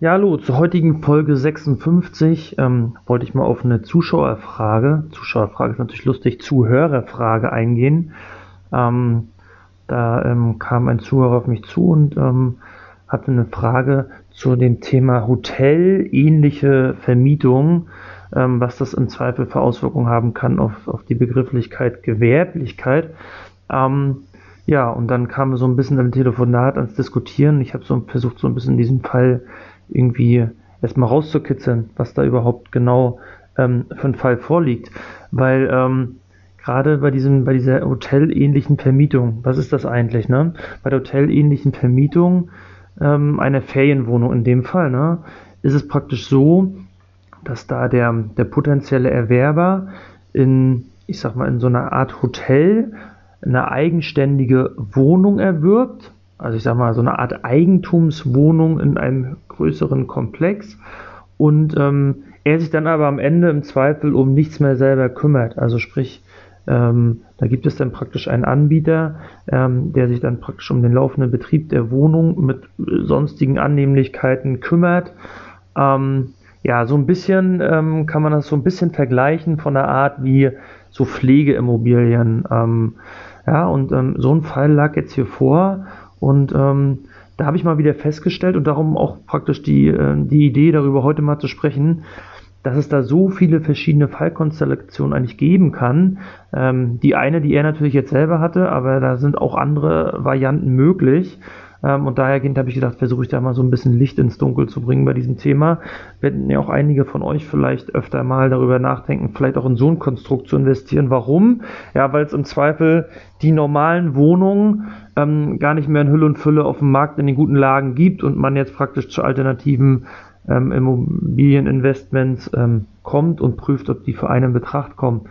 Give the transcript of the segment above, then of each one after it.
Ja, hallo, zur heutigen Folge 56 ähm, wollte ich mal auf eine Zuschauerfrage, Zuschauerfrage ist natürlich lustig, Zuhörerfrage eingehen. Ähm, da ähm, kam ein Zuhörer auf mich zu und ähm, hatte eine Frage zu dem Thema Hotel-ähnliche Vermietung, ähm, was das im Zweifel für Auswirkungen haben kann auf, auf die Begrifflichkeit Gewerblichkeit. Ähm, ja, und dann kam wir so ein bisschen im Telefonat ans Diskutieren. Ich habe so versucht, so ein bisschen diesen Fall irgendwie erstmal rauszukitzeln, was da überhaupt genau ähm, für ein Fall vorliegt. Weil ähm, gerade bei diesem, bei dieser hotelähnlichen Vermietung, was ist das eigentlich, ne? Bei der hotelähnlichen Vermietung ähm, einer Ferienwohnung in dem Fall, ne, ist es praktisch so, dass da der, der potenzielle Erwerber in, ich sag mal, in so einer Art Hotel eine eigenständige Wohnung erwirbt, also ich sag mal, so eine Art Eigentumswohnung in einem größeren Komplex und ähm, er sich dann aber am Ende im Zweifel um nichts mehr selber kümmert. Also sprich, ähm, da gibt es dann praktisch einen Anbieter, ähm, der sich dann praktisch um den laufenden Betrieb der Wohnung mit sonstigen Annehmlichkeiten kümmert. Ähm, ja, so ein bisschen ähm, kann man das so ein bisschen vergleichen von der Art wie so Pflegeimmobilien. Ähm, ja, und ähm, so ein Fall lag jetzt hier vor und da habe ich mal wieder festgestellt und darum auch praktisch die, äh, die Idee darüber heute mal zu sprechen, dass es da so viele verschiedene Fallkonstellationen eigentlich geben kann. Ähm, die eine, die er natürlich jetzt selber hatte, aber da sind auch andere Varianten möglich. Ähm, und dahergehend habe ich gedacht, versuche ich da mal so ein bisschen Licht ins Dunkel zu bringen bei diesem Thema. Werden ja auch einige von euch vielleicht öfter mal darüber nachdenken, vielleicht auch in so ein Konstrukt zu investieren. Warum? Ja, weil es im Zweifel die normalen Wohnungen ähm, gar nicht mehr in Hülle und Fülle auf dem Markt in den guten Lagen gibt und man jetzt praktisch zu alternativen ähm, Immobilieninvestments ähm, kommt und prüft, ob die für einen in Betracht kommen.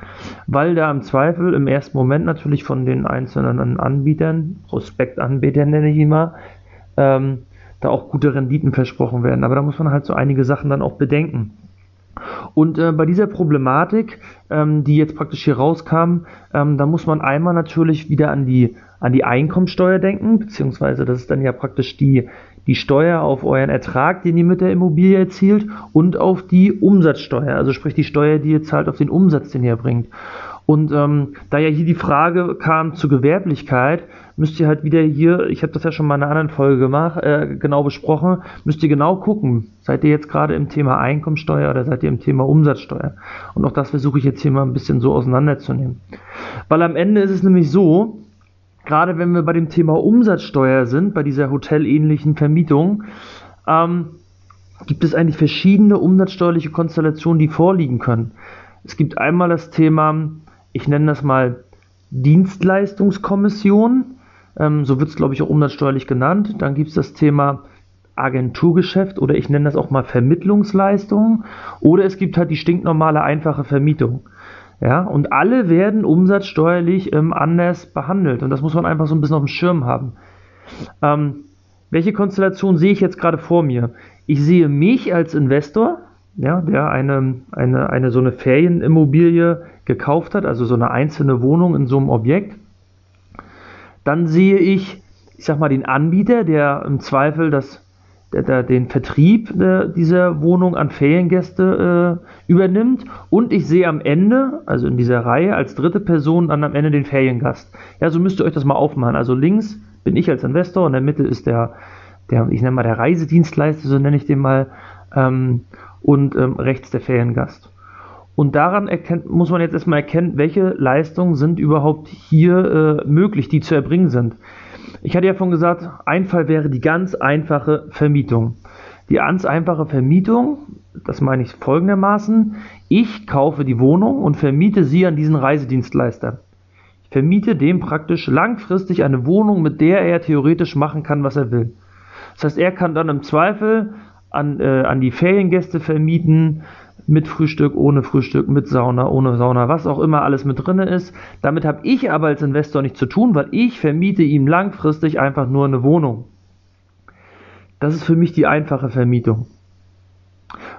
Weil da im Zweifel im ersten Moment natürlich von den einzelnen Anbietern, Prospektanbietern nenne ich ihn mal, ähm, da auch gute Renditen versprochen werden. Aber da muss man halt so einige Sachen dann auch bedenken. Und äh, bei dieser Problematik, ähm, die jetzt praktisch hier rauskam, ähm, da muss man einmal natürlich wieder an die, an die Einkommensteuer denken, beziehungsweise das ist dann ja praktisch die, die Steuer auf euren Ertrag, den ihr mit der Immobilie erzielt, und auf die Umsatzsteuer, also sprich die Steuer, die ihr zahlt auf den Umsatz, den ihr bringt. Und ähm, da ja hier die Frage kam zur Gewerblichkeit, müsst ihr halt wieder hier, ich habe das ja schon mal in einer anderen Folge gemacht, äh, genau besprochen, müsst ihr genau gucken, seid ihr jetzt gerade im Thema Einkommensteuer oder seid ihr im Thema Umsatzsteuer? Und auch das versuche ich jetzt hier mal ein bisschen so auseinanderzunehmen. Weil am Ende ist es nämlich so, gerade wenn wir bei dem Thema Umsatzsteuer sind, bei dieser hotelähnlichen Vermietung, ähm, gibt es eigentlich verschiedene umsatzsteuerliche Konstellationen, die vorliegen können. Es gibt einmal das Thema, ich nenne das mal Dienstleistungskommission, ähm, so wird es, glaube ich, auch umsatzsteuerlich genannt. Dann gibt es das Thema Agenturgeschäft oder ich nenne das auch mal Vermittlungsleistung. Oder es gibt halt die stinknormale einfache Vermietung. Ja, und alle werden umsatzsteuerlich ähm, anders behandelt. Und das muss man einfach so ein bisschen auf dem Schirm haben. Ähm, welche Konstellation sehe ich jetzt gerade vor mir? Ich sehe mich als Investor, ja, der eine, eine, eine so eine Ferienimmobilie gekauft hat, also so eine einzelne Wohnung in so einem Objekt. Dann sehe ich, ich sag mal, den Anbieter, der im Zweifel das der, den Vertrieb der, dieser Wohnung an Feriengäste äh, übernimmt und ich sehe am Ende, also in dieser Reihe, als dritte Person dann am Ende den Feriengast. Ja, so müsst ihr euch das mal aufmachen. Also links bin ich als Investor und in der Mitte ist der, der ich nenne mal der Reisedienstleister, so nenne ich den mal, ähm, und ähm, rechts der Feriengast. Und daran erkennt, muss man jetzt erstmal erkennen, welche Leistungen sind überhaupt hier äh, möglich, die zu erbringen sind. Ich hatte ja schon gesagt, ein Fall wäre die ganz einfache Vermietung. Die ganz einfache Vermietung, das meine ich folgendermaßen, ich kaufe die Wohnung und vermiete sie an diesen Reisedienstleister. Ich vermiete dem praktisch langfristig eine Wohnung, mit der er theoretisch machen kann, was er will. Das heißt, er kann dann im Zweifel an, äh, an die Feriengäste vermieten, mit Frühstück, ohne Frühstück, mit Sauna, ohne Sauna, was auch immer alles mit drin ist. Damit habe ich aber als Investor nichts zu tun, weil ich vermiete ihm langfristig einfach nur eine Wohnung. Das ist für mich die einfache Vermietung.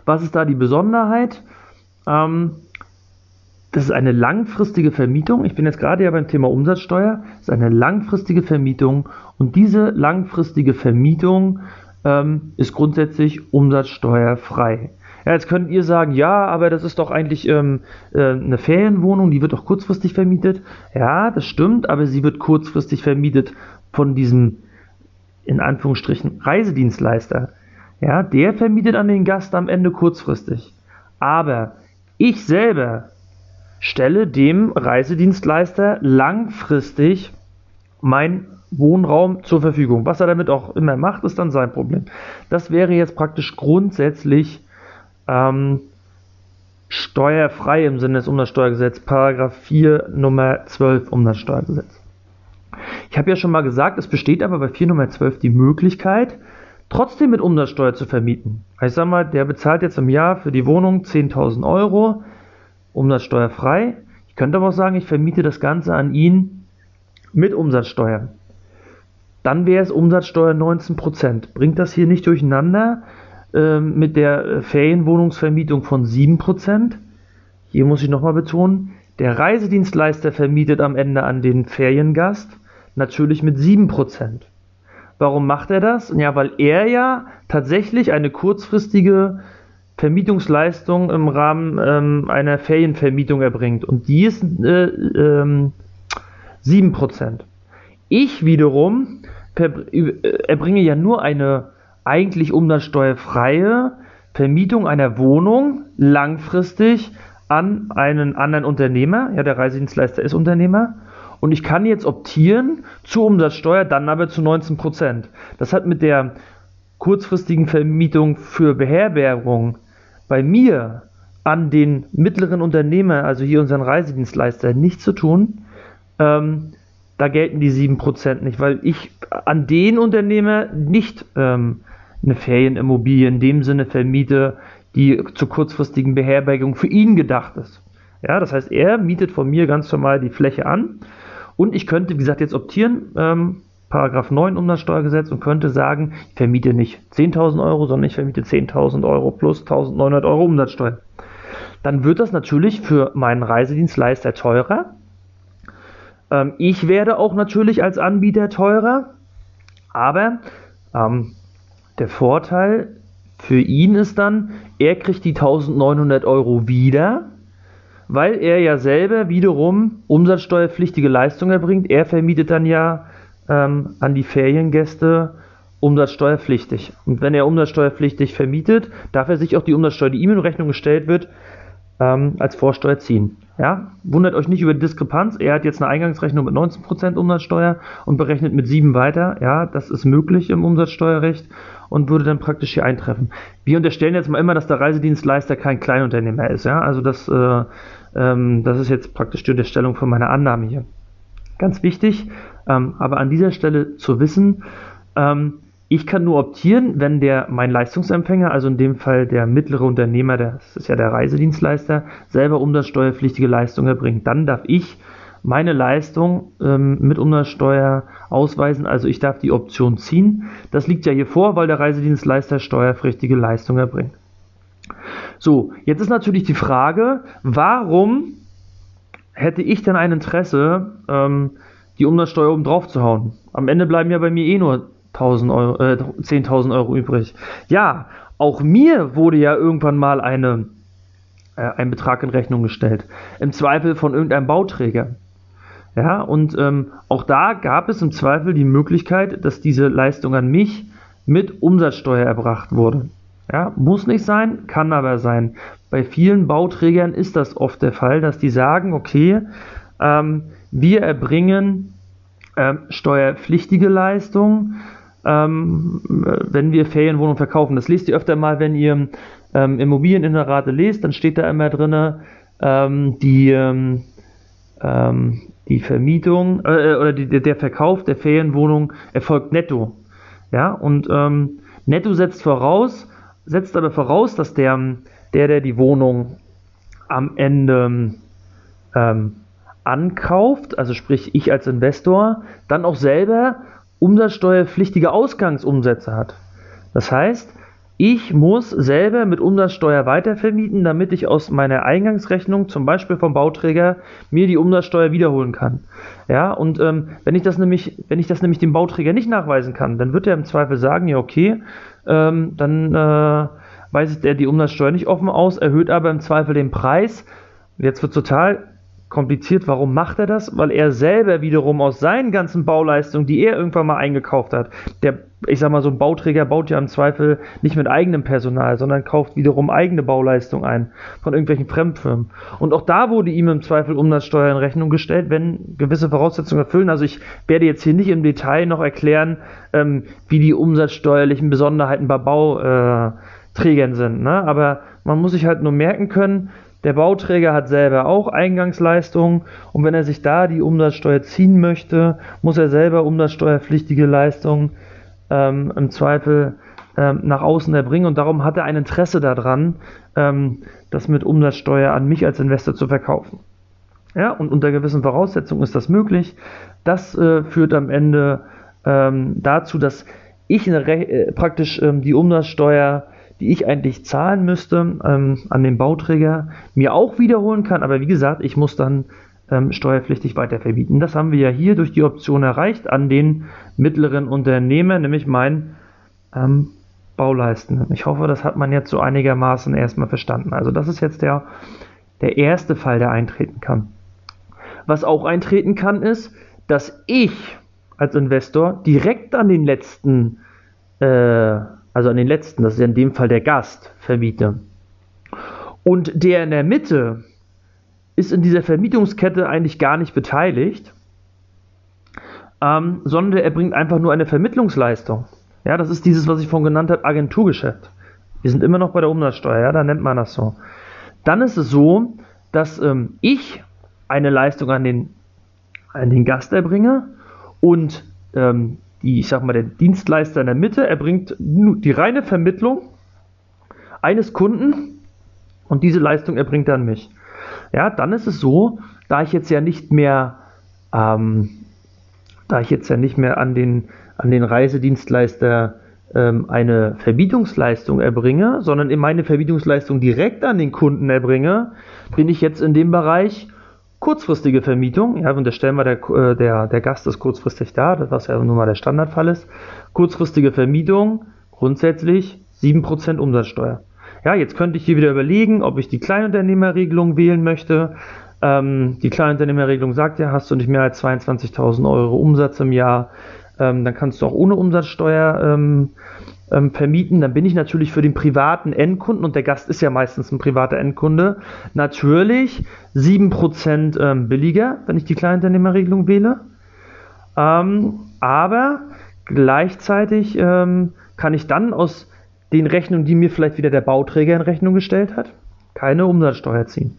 Was ist da die Besonderheit? Ähm, das ist eine langfristige Vermietung. Ich bin jetzt gerade ja beim Thema Umsatzsteuer. Das ist eine langfristige Vermietung und diese langfristige Vermietung ähm, ist grundsätzlich umsatzsteuerfrei. Ja, jetzt könnt ihr sagen, ja, aber das ist doch eigentlich ähm, äh, eine Ferienwohnung, die wird doch kurzfristig vermietet. Ja, das stimmt, aber sie wird kurzfristig vermietet von diesem, in Anführungsstrichen, Reisedienstleister. Ja, der vermietet an den Gast am Ende kurzfristig. Aber ich selber stelle dem Reisedienstleister langfristig mein Wohnraum zur Verfügung. Was er damit auch immer macht, ist dann sein Problem. Das wäre jetzt praktisch grundsätzlich ähm, steuerfrei im Sinne des Umsatzsteuergesetzes, Paragraph 4 Nummer 12 Umsatzsteuergesetz. Ich habe ja schon mal gesagt, es besteht aber bei 4 Nummer 12 die Möglichkeit, trotzdem mit Umsatzsteuer zu vermieten. Ich sage mal, der bezahlt jetzt im Jahr für die Wohnung 10.000 Euro, umsatzsteuerfrei. Ich könnte aber auch sagen, ich vermiete das Ganze an ihn mit Umsatzsteuer. Dann wäre es Umsatzsteuer 19%. Bringt das hier nicht durcheinander? Ähm, mit der äh, Ferienwohnungsvermietung von 7%. Hier muss ich nochmal betonen, der Reisedienstleister vermietet am Ende an den Feriengast natürlich mit 7%. Warum macht er das? Ja, weil er ja tatsächlich eine kurzfristige Vermietungsleistung im Rahmen ähm, einer Ferienvermietung erbringt. Und die ist äh, ähm, 7%. Ich wiederum äh, erbringe ja nur eine eigentlich umsatzsteuerfreie Vermietung einer Wohnung langfristig an einen anderen Unternehmer. Ja, der Reisedienstleister ist Unternehmer. Und ich kann jetzt optieren zur Umsatzsteuer, dann aber zu 19 Prozent. Das hat mit der kurzfristigen Vermietung für Beherbergung bei mir an den mittleren Unternehmer, also hier unseren Reisedienstleister, nichts zu tun. Ähm, da gelten die 7% nicht, weil ich an den Unternehmer nicht ähm, eine Ferienimmobilie in dem Sinne vermiete, die zur kurzfristigen Beherbergung für ihn gedacht ist. Ja, das heißt, er mietet von mir ganz normal die Fläche an und ich könnte, wie gesagt, jetzt optieren, ähm, Paragraph 9 Umsatzsteuergesetz und könnte sagen, ich vermiete nicht 10.000 Euro, sondern ich vermiete 10.000 Euro plus 1.900 Euro Umsatzsteuer. Dann wird das natürlich für meinen Reisedienstleister teurer. Ähm, ich werde auch natürlich als Anbieter teurer, aber ähm, der Vorteil für ihn ist dann, er kriegt die 1900 Euro wieder, weil er ja selber wiederum umsatzsteuerpflichtige Leistung erbringt. Er vermietet dann ja ähm, an die Feriengäste umsatzsteuerpflichtig. Und wenn er umsatzsteuerpflichtig vermietet, darf er sich auch die Umsatzsteuer, die ihm in Rechnung gestellt wird, ähm, als Vorsteuer ziehen. Ja, wundert euch nicht über die Diskrepanz. Er hat jetzt eine Eingangsrechnung mit 19% Umsatzsteuer und berechnet mit 7 weiter. Ja, das ist möglich im Umsatzsteuerrecht und würde dann praktisch hier eintreffen. Wir unterstellen jetzt mal immer, dass der Reisedienstleister kein Kleinunternehmer ist. Ja, also das, äh, ähm, das ist jetzt praktisch die Unterstellung von meiner Annahme hier. Ganz wichtig, ähm, aber an dieser Stelle zu wissen, ähm, ich kann nur optieren, wenn der mein Leistungsempfänger, also in dem Fall der mittlere Unternehmer, das ist ja der Reisedienstleister, selber umsatzsteuerpflichtige Leistung erbringt. Dann darf ich meine Leistung ähm, mit Umsatzsteuer ausweisen, also ich darf die Option ziehen. Das liegt ja hier vor, weil der Reisedienstleister steuerpflichtige Leistung erbringt. So, jetzt ist natürlich die Frage, warum hätte ich denn ein Interesse, ähm, die Umsatzsteuer oben drauf zu hauen? Am Ende bleiben ja bei mir eh nur 1000 Euro, äh, 10.000 Euro übrig. Ja, auch mir wurde ja irgendwann mal eine, äh, ein Betrag in Rechnung gestellt. Im Zweifel von irgendeinem Bauträger. Ja, und ähm, auch da gab es im Zweifel die Möglichkeit, dass diese Leistung an mich mit Umsatzsteuer erbracht wurde. Ja, muss nicht sein, kann aber sein. Bei vielen Bauträgern ist das oft der Fall, dass die sagen, okay, ähm, wir erbringen ähm, steuerpflichtige Leistungen, ähm, wenn wir Ferienwohnungen verkaufen. Das lest ihr öfter mal, wenn ihr ähm, Immobilieninserate lest, dann steht da immer drin, ähm, die, ähm, ähm, die Vermietung äh, oder die, der Verkauf der Ferienwohnung erfolgt netto. Ja, und ähm, netto setzt voraus, setzt aber voraus, dass der, der, der die Wohnung am Ende ankauft, also sprich ich als Investor, dann auch selber umsatzsteuerpflichtige Ausgangsumsätze hat. Das heißt, ich muss selber mit Umsatzsteuer weitervermieten, damit ich aus meiner Eingangsrechnung, zum Beispiel vom Bauträger, mir die Umsatzsteuer wiederholen kann. Ja, und ähm, wenn ich das nämlich, wenn ich das nämlich dem Bauträger nicht nachweisen kann, dann wird er im Zweifel sagen, ja okay, ähm, dann äh, weist er die Umsatzsteuer nicht offen aus, erhöht aber im Zweifel den Preis. Jetzt wird total kompliziert. Warum macht er das? Weil er selber wiederum aus seinen ganzen Bauleistungen, die er irgendwann mal eingekauft hat, der, ich sag mal, so ein Bauträger baut ja im Zweifel nicht mit eigenem Personal, sondern kauft wiederum eigene Bauleistungen ein von irgendwelchen Fremdfirmen. Und auch da wurde ihm im Zweifel Umsatzsteuer in Rechnung gestellt, wenn gewisse Voraussetzungen erfüllen. Also ich werde jetzt hier nicht im Detail noch erklären, ähm, wie die umsatzsteuerlichen Besonderheiten bei Bauträgern sind. Ne? Aber man muss sich halt nur merken können, der Bauträger hat selber auch Eingangsleistungen und wenn er sich da die Umsatzsteuer ziehen möchte, muss er selber umsatzsteuerpflichtige Leistungen ähm, im Zweifel ähm, nach außen erbringen und darum hat er ein Interesse daran, ähm, das mit Umsatzsteuer an mich als Investor zu verkaufen. Ja, und unter gewissen Voraussetzungen ist das möglich. Das äh, führt am Ende ähm, dazu, dass ich äh, praktisch ähm, die Umsatzsteuer die ich eigentlich zahlen müsste ähm, an den Bauträger, mir auch wiederholen kann. Aber wie gesagt, ich muss dann ähm, steuerpflichtig weiterverbieten. Das haben wir ja hier durch die Option erreicht an den mittleren Unternehmer, nämlich mein ähm, Bauleisten. Ich hoffe, das hat man jetzt so einigermaßen erstmal verstanden. Also das ist jetzt der, der erste Fall, der eintreten kann. Was auch eintreten kann, ist, dass ich als Investor direkt an den letzten äh, also an den letzten, das ist ja in dem Fall der Gast, vermiete. Und der in der Mitte ist in dieser Vermietungskette eigentlich gar nicht beteiligt, ähm, sondern er bringt einfach nur eine Vermittlungsleistung. Ja, das ist dieses, was ich vorhin genannt habe, Agenturgeschäft. Wir sind immer noch bei der Umsatzsteuer, ja, da nennt man das so. Dann ist es so, dass ähm, ich eine Leistung an den, an den Gast erbringe und ähm, die, ich sag mal, der Dienstleister in der Mitte, er bringt die reine Vermittlung eines Kunden und diese Leistung erbringt er an mich. Ja, dann ist es so, da ich jetzt ja nicht mehr, ähm, da ich jetzt ja nicht mehr an den, an den Reisedienstleister ähm, eine Verbietungsleistung erbringe, sondern in meine Verbietungsleistung direkt an den Kunden erbringe, bin ich jetzt in dem Bereich, Kurzfristige Vermietung, ja, unterstellen wir, der, äh, der, der Gast ist kurzfristig da, was ja nun mal der Standardfall ist. Kurzfristige Vermietung, grundsätzlich 7% Umsatzsteuer. Ja, jetzt könnte ich hier wieder überlegen, ob ich die Kleinunternehmerregelung wählen möchte. Ähm, die Kleinunternehmerregelung sagt ja, hast du nicht mehr als 22.000 Euro Umsatz im Jahr, ähm, dann kannst du auch ohne Umsatzsteuer ähm, ähm, vermieten, dann bin ich natürlich für den privaten Endkunden, und der Gast ist ja meistens ein privater Endkunde, natürlich 7% ähm, billiger, wenn ich die Kleinunternehmerregelung wähle. Ähm, aber gleichzeitig ähm, kann ich dann aus den Rechnungen, die mir vielleicht wieder der Bauträger in Rechnung gestellt hat, keine Umsatzsteuer ziehen.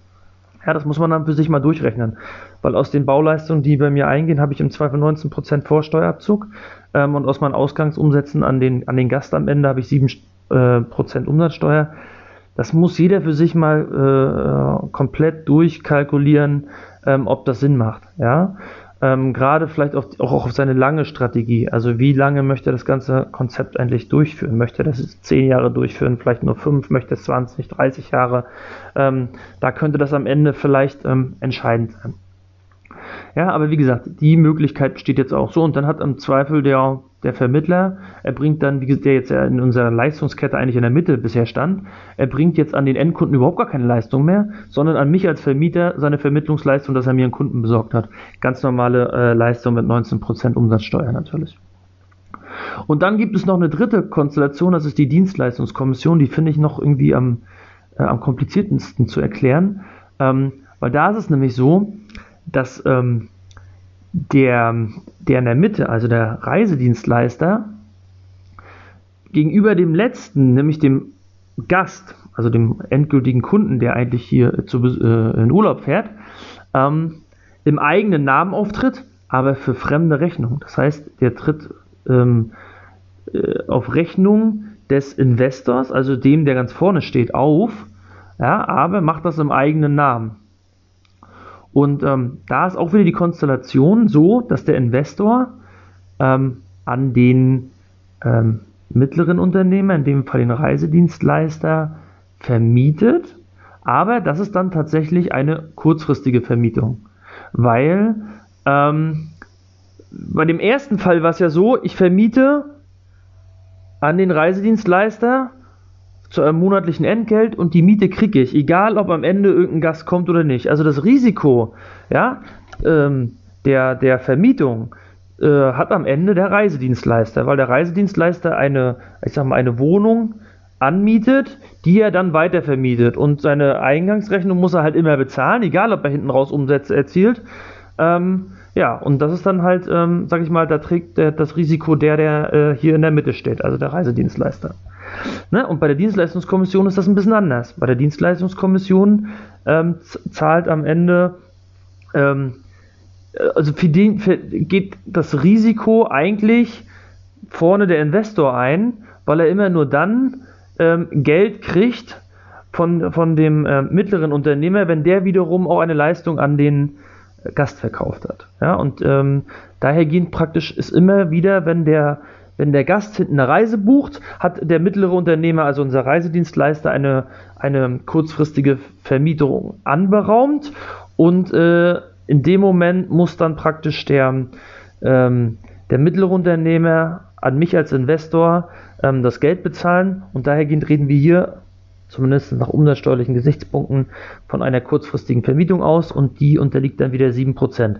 Ja, das muss man dann für sich mal durchrechnen. Weil aus den Bauleistungen, die bei mir eingehen, habe ich im Zweifel 19% Vorsteuerabzug. Ähm, und aus meinen Ausgangsumsätzen an den, an den Gast am Ende habe ich 7% äh, Umsatzsteuer. Das muss jeder für sich mal äh, komplett durchkalkulieren, ähm, ob das Sinn macht. Ja? Ähm, Gerade vielleicht auch, auch auf seine lange Strategie. Also wie lange möchte er das ganze Konzept eigentlich durchführen? Möchte er das zehn Jahre durchführen, vielleicht nur fünf, möchte es 20, 30 Jahre? Ähm, da könnte das am Ende vielleicht ähm, entscheidend sein. Ja, aber wie gesagt, die Möglichkeit besteht jetzt auch so und dann hat im Zweifel der, der Vermittler, er bringt dann, wie gesagt, der jetzt in unserer Leistungskette eigentlich in der Mitte bisher stand, er bringt jetzt an den Endkunden überhaupt gar keine Leistung mehr, sondern an mich als Vermieter seine Vermittlungsleistung, dass er mir einen Kunden besorgt hat. Ganz normale äh, Leistung mit 19% Umsatzsteuer natürlich. Und dann gibt es noch eine dritte Konstellation, das ist die Dienstleistungskommission, die finde ich noch irgendwie am, äh, am kompliziertesten zu erklären, ähm, weil da ist es nämlich so, dass ähm, der, der in der Mitte, also der Reisedienstleister, gegenüber dem letzten, nämlich dem Gast, also dem endgültigen Kunden, der eigentlich hier zu, äh, in Urlaub fährt, ähm, im eigenen Namen auftritt, aber für fremde Rechnung. Das heißt, der tritt ähm, äh, auf Rechnung des Investors, also dem, der ganz vorne steht, auf, ja, aber macht das im eigenen Namen. Und ähm, da ist auch wieder die Konstellation so, dass der Investor ähm, an den ähm, mittleren Unternehmer, in dem Fall den Reisedienstleister, vermietet, aber das ist dann tatsächlich eine kurzfristige Vermietung, weil ähm, bei dem ersten Fall war es ja so, ich vermiete an den Reisedienstleister zu einem monatlichen Entgelt und die Miete kriege ich, egal ob am Ende irgendein Gast kommt oder nicht. Also das Risiko ja, ähm, der, der Vermietung äh, hat am Ende der Reisedienstleister, weil der Reisedienstleister eine, ich sag mal, eine Wohnung anmietet, die er dann weitervermietet und seine Eingangsrechnung muss er halt immer bezahlen, egal ob er hinten raus Umsätze erzielt. Ähm, ja, und das ist dann halt, ähm, sag ich mal, da trägt der, das Risiko der, der äh, hier in der Mitte steht, also der Reisedienstleister. Ne? Und bei der Dienstleistungskommission ist das ein bisschen anders. Bei der Dienstleistungskommission ähm, zahlt am Ende, ähm, also für den für, geht das Risiko eigentlich vorne der Investor ein, weil er immer nur dann ähm, Geld kriegt von, von dem äh, mittleren Unternehmer, wenn der wiederum auch eine Leistung an den Gast verkauft hat. Ja, und ähm, dahergehend praktisch ist immer wieder, wenn der, wenn der Gast hinten eine Reise bucht, hat der mittlere Unternehmer, also unser Reisedienstleister, eine, eine kurzfristige Vermietung anberaumt und äh, in dem Moment muss dann praktisch der, ähm, der mittlere Unternehmer an mich als Investor ähm, das Geld bezahlen und dahergehend reden wir hier zumindest nach umsatzsteuerlichen Gesichtspunkten, von einer kurzfristigen Vermietung aus und die unterliegt dann wieder 7%.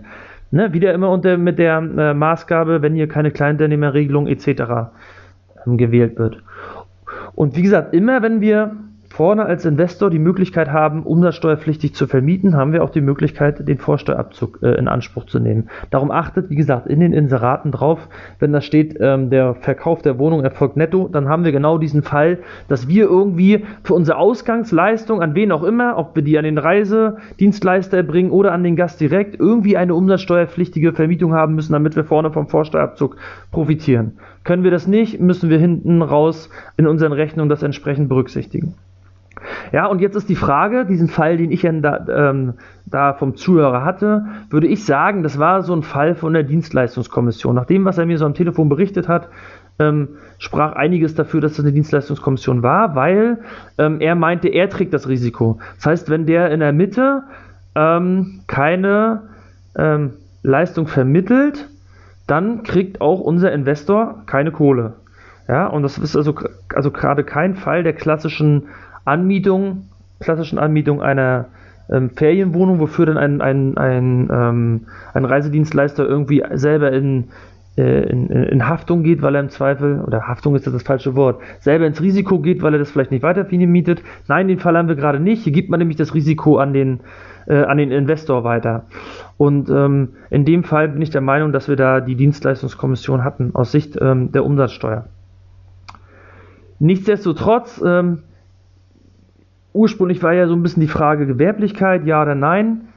Ne, wieder immer unter, mit der äh, Maßgabe, wenn hier keine Kleinunternehmerregelung etc. Ähm, gewählt wird. Und wie gesagt, immer wenn wir vorne als Investor die Möglichkeit haben, umsatzsteuerpflichtig zu vermieten, haben wir auch die Möglichkeit, den Vorsteuerabzug äh, in Anspruch zu nehmen. Darum achtet, wie gesagt, in den Inseraten drauf, wenn da steht, ähm, der Verkauf der Wohnung erfolgt netto, dann haben wir genau diesen Fall, dass wir irgendwie für unsere Ausgangsleistung, an wen auch immer, ob wir die an den Reisedienstleister bringen oder an den Gast direkt, irgendwie eine umsatzsteuerpflichtige Vermietung haben müssen, damit wir vorne vom Vorsteuerabzug profitieren. Können wir das nicht, müssen wir hinten raus in unseren Rechnungen das entsprechend berücksichtigen. Ja, und jetzt ist die Frage, diesen Fall, den ich ja da, ähm, da vom Zuhörer hatte, würde ich sagen, das war so ein Fall von der Dienstleistungskommission. Nach dem, was er mir so am Telefon berichtet hat, ähm, sprach einiges dafür, dass das eine Dienstleistungskommission war, weil ähm, er meinte, er trägt das Risiko. Das heißt, wenn der in der Mitte ähm, keine ähm, Leistung vermittelt, dann kriegt auch unser Investor keine Kohle. Ja, und das ist also, also gerade kein Fall der klassischen Anmietung, klassischen Anmietung einer ähm, Ferienwohnung, wofür dann ein, ein, ein, ähm, ein Reisedienstleister irgendwie selber in, äh, in, in, Haftung geht, weil er im Zweifel, oder Haftung ist das das falsche Wort, selber ins Risiko geht, weil er das vielleicht nicht weiter mietet. Nein, den Fall haben wir gerade nicht. Hier gibt man nämlich das Risiko an den, äh, an den Investor weiter. Und ähm, in dem Fall bin ich der Meinung, dass wir da die Dienstleistungskommission hatten, aus Sicht ähm, der Umsatzsteuer. Nichtsdestotrotz ähm, ursprünglich war ja so ein bisschen die Frage Gewerblichkeit, ja oder nein.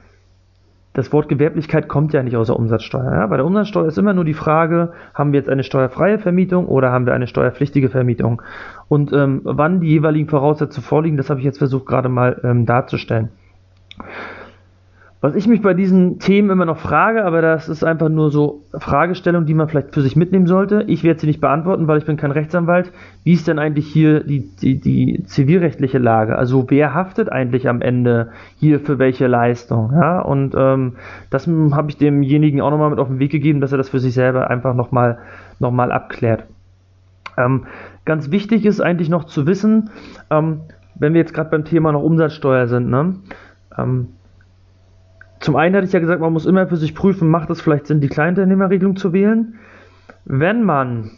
Das Wort Gewerblichkeit kommt ja nicht aus der Umsatzsteuer. Ja? Bei der Umsatzsteuer ist immer nur die Frage, haben wir jetzt eine steuerfreie Vermietung oder haben wir eine steuerpflichtige Vermietung? Und ähm, wann die jeweiligen Voraussetzungen vorliegen, das habe ich jetzt versucht gerade mal ähm, darzustellen. Was ich mich bei diesen Themen immer noch frage, aber das ist einfach nur so Fragestellung, die man vielleicht für sich mitnehmen sollte. Ich werde sie nicht beantworten, weil ich bin kein Rechtsanwalt. Wie ist denn eigentlich hier die, die, die zivilrechtliche Lage? Also wer haftet eigentlich am Ende hier für welche Leistung? Ja, und ähm, das habe ich demjenigen auch nochmal mit auf den Weg gegeben, dass er das für sich selber einfach nochmal noch mal abklärt. Ähm, ganz wichtig ist eigentlich noch zu wissen, ähm, wenn wir jetzt gerade beim Thema noch Umsatzsteuer sind, ne? Zum einen hatte ich ja gesagt, man muss immer für sich prüfen, macht es vielleicht Sinn, die Kleinunternehmerregelung zu wählen. Wenn man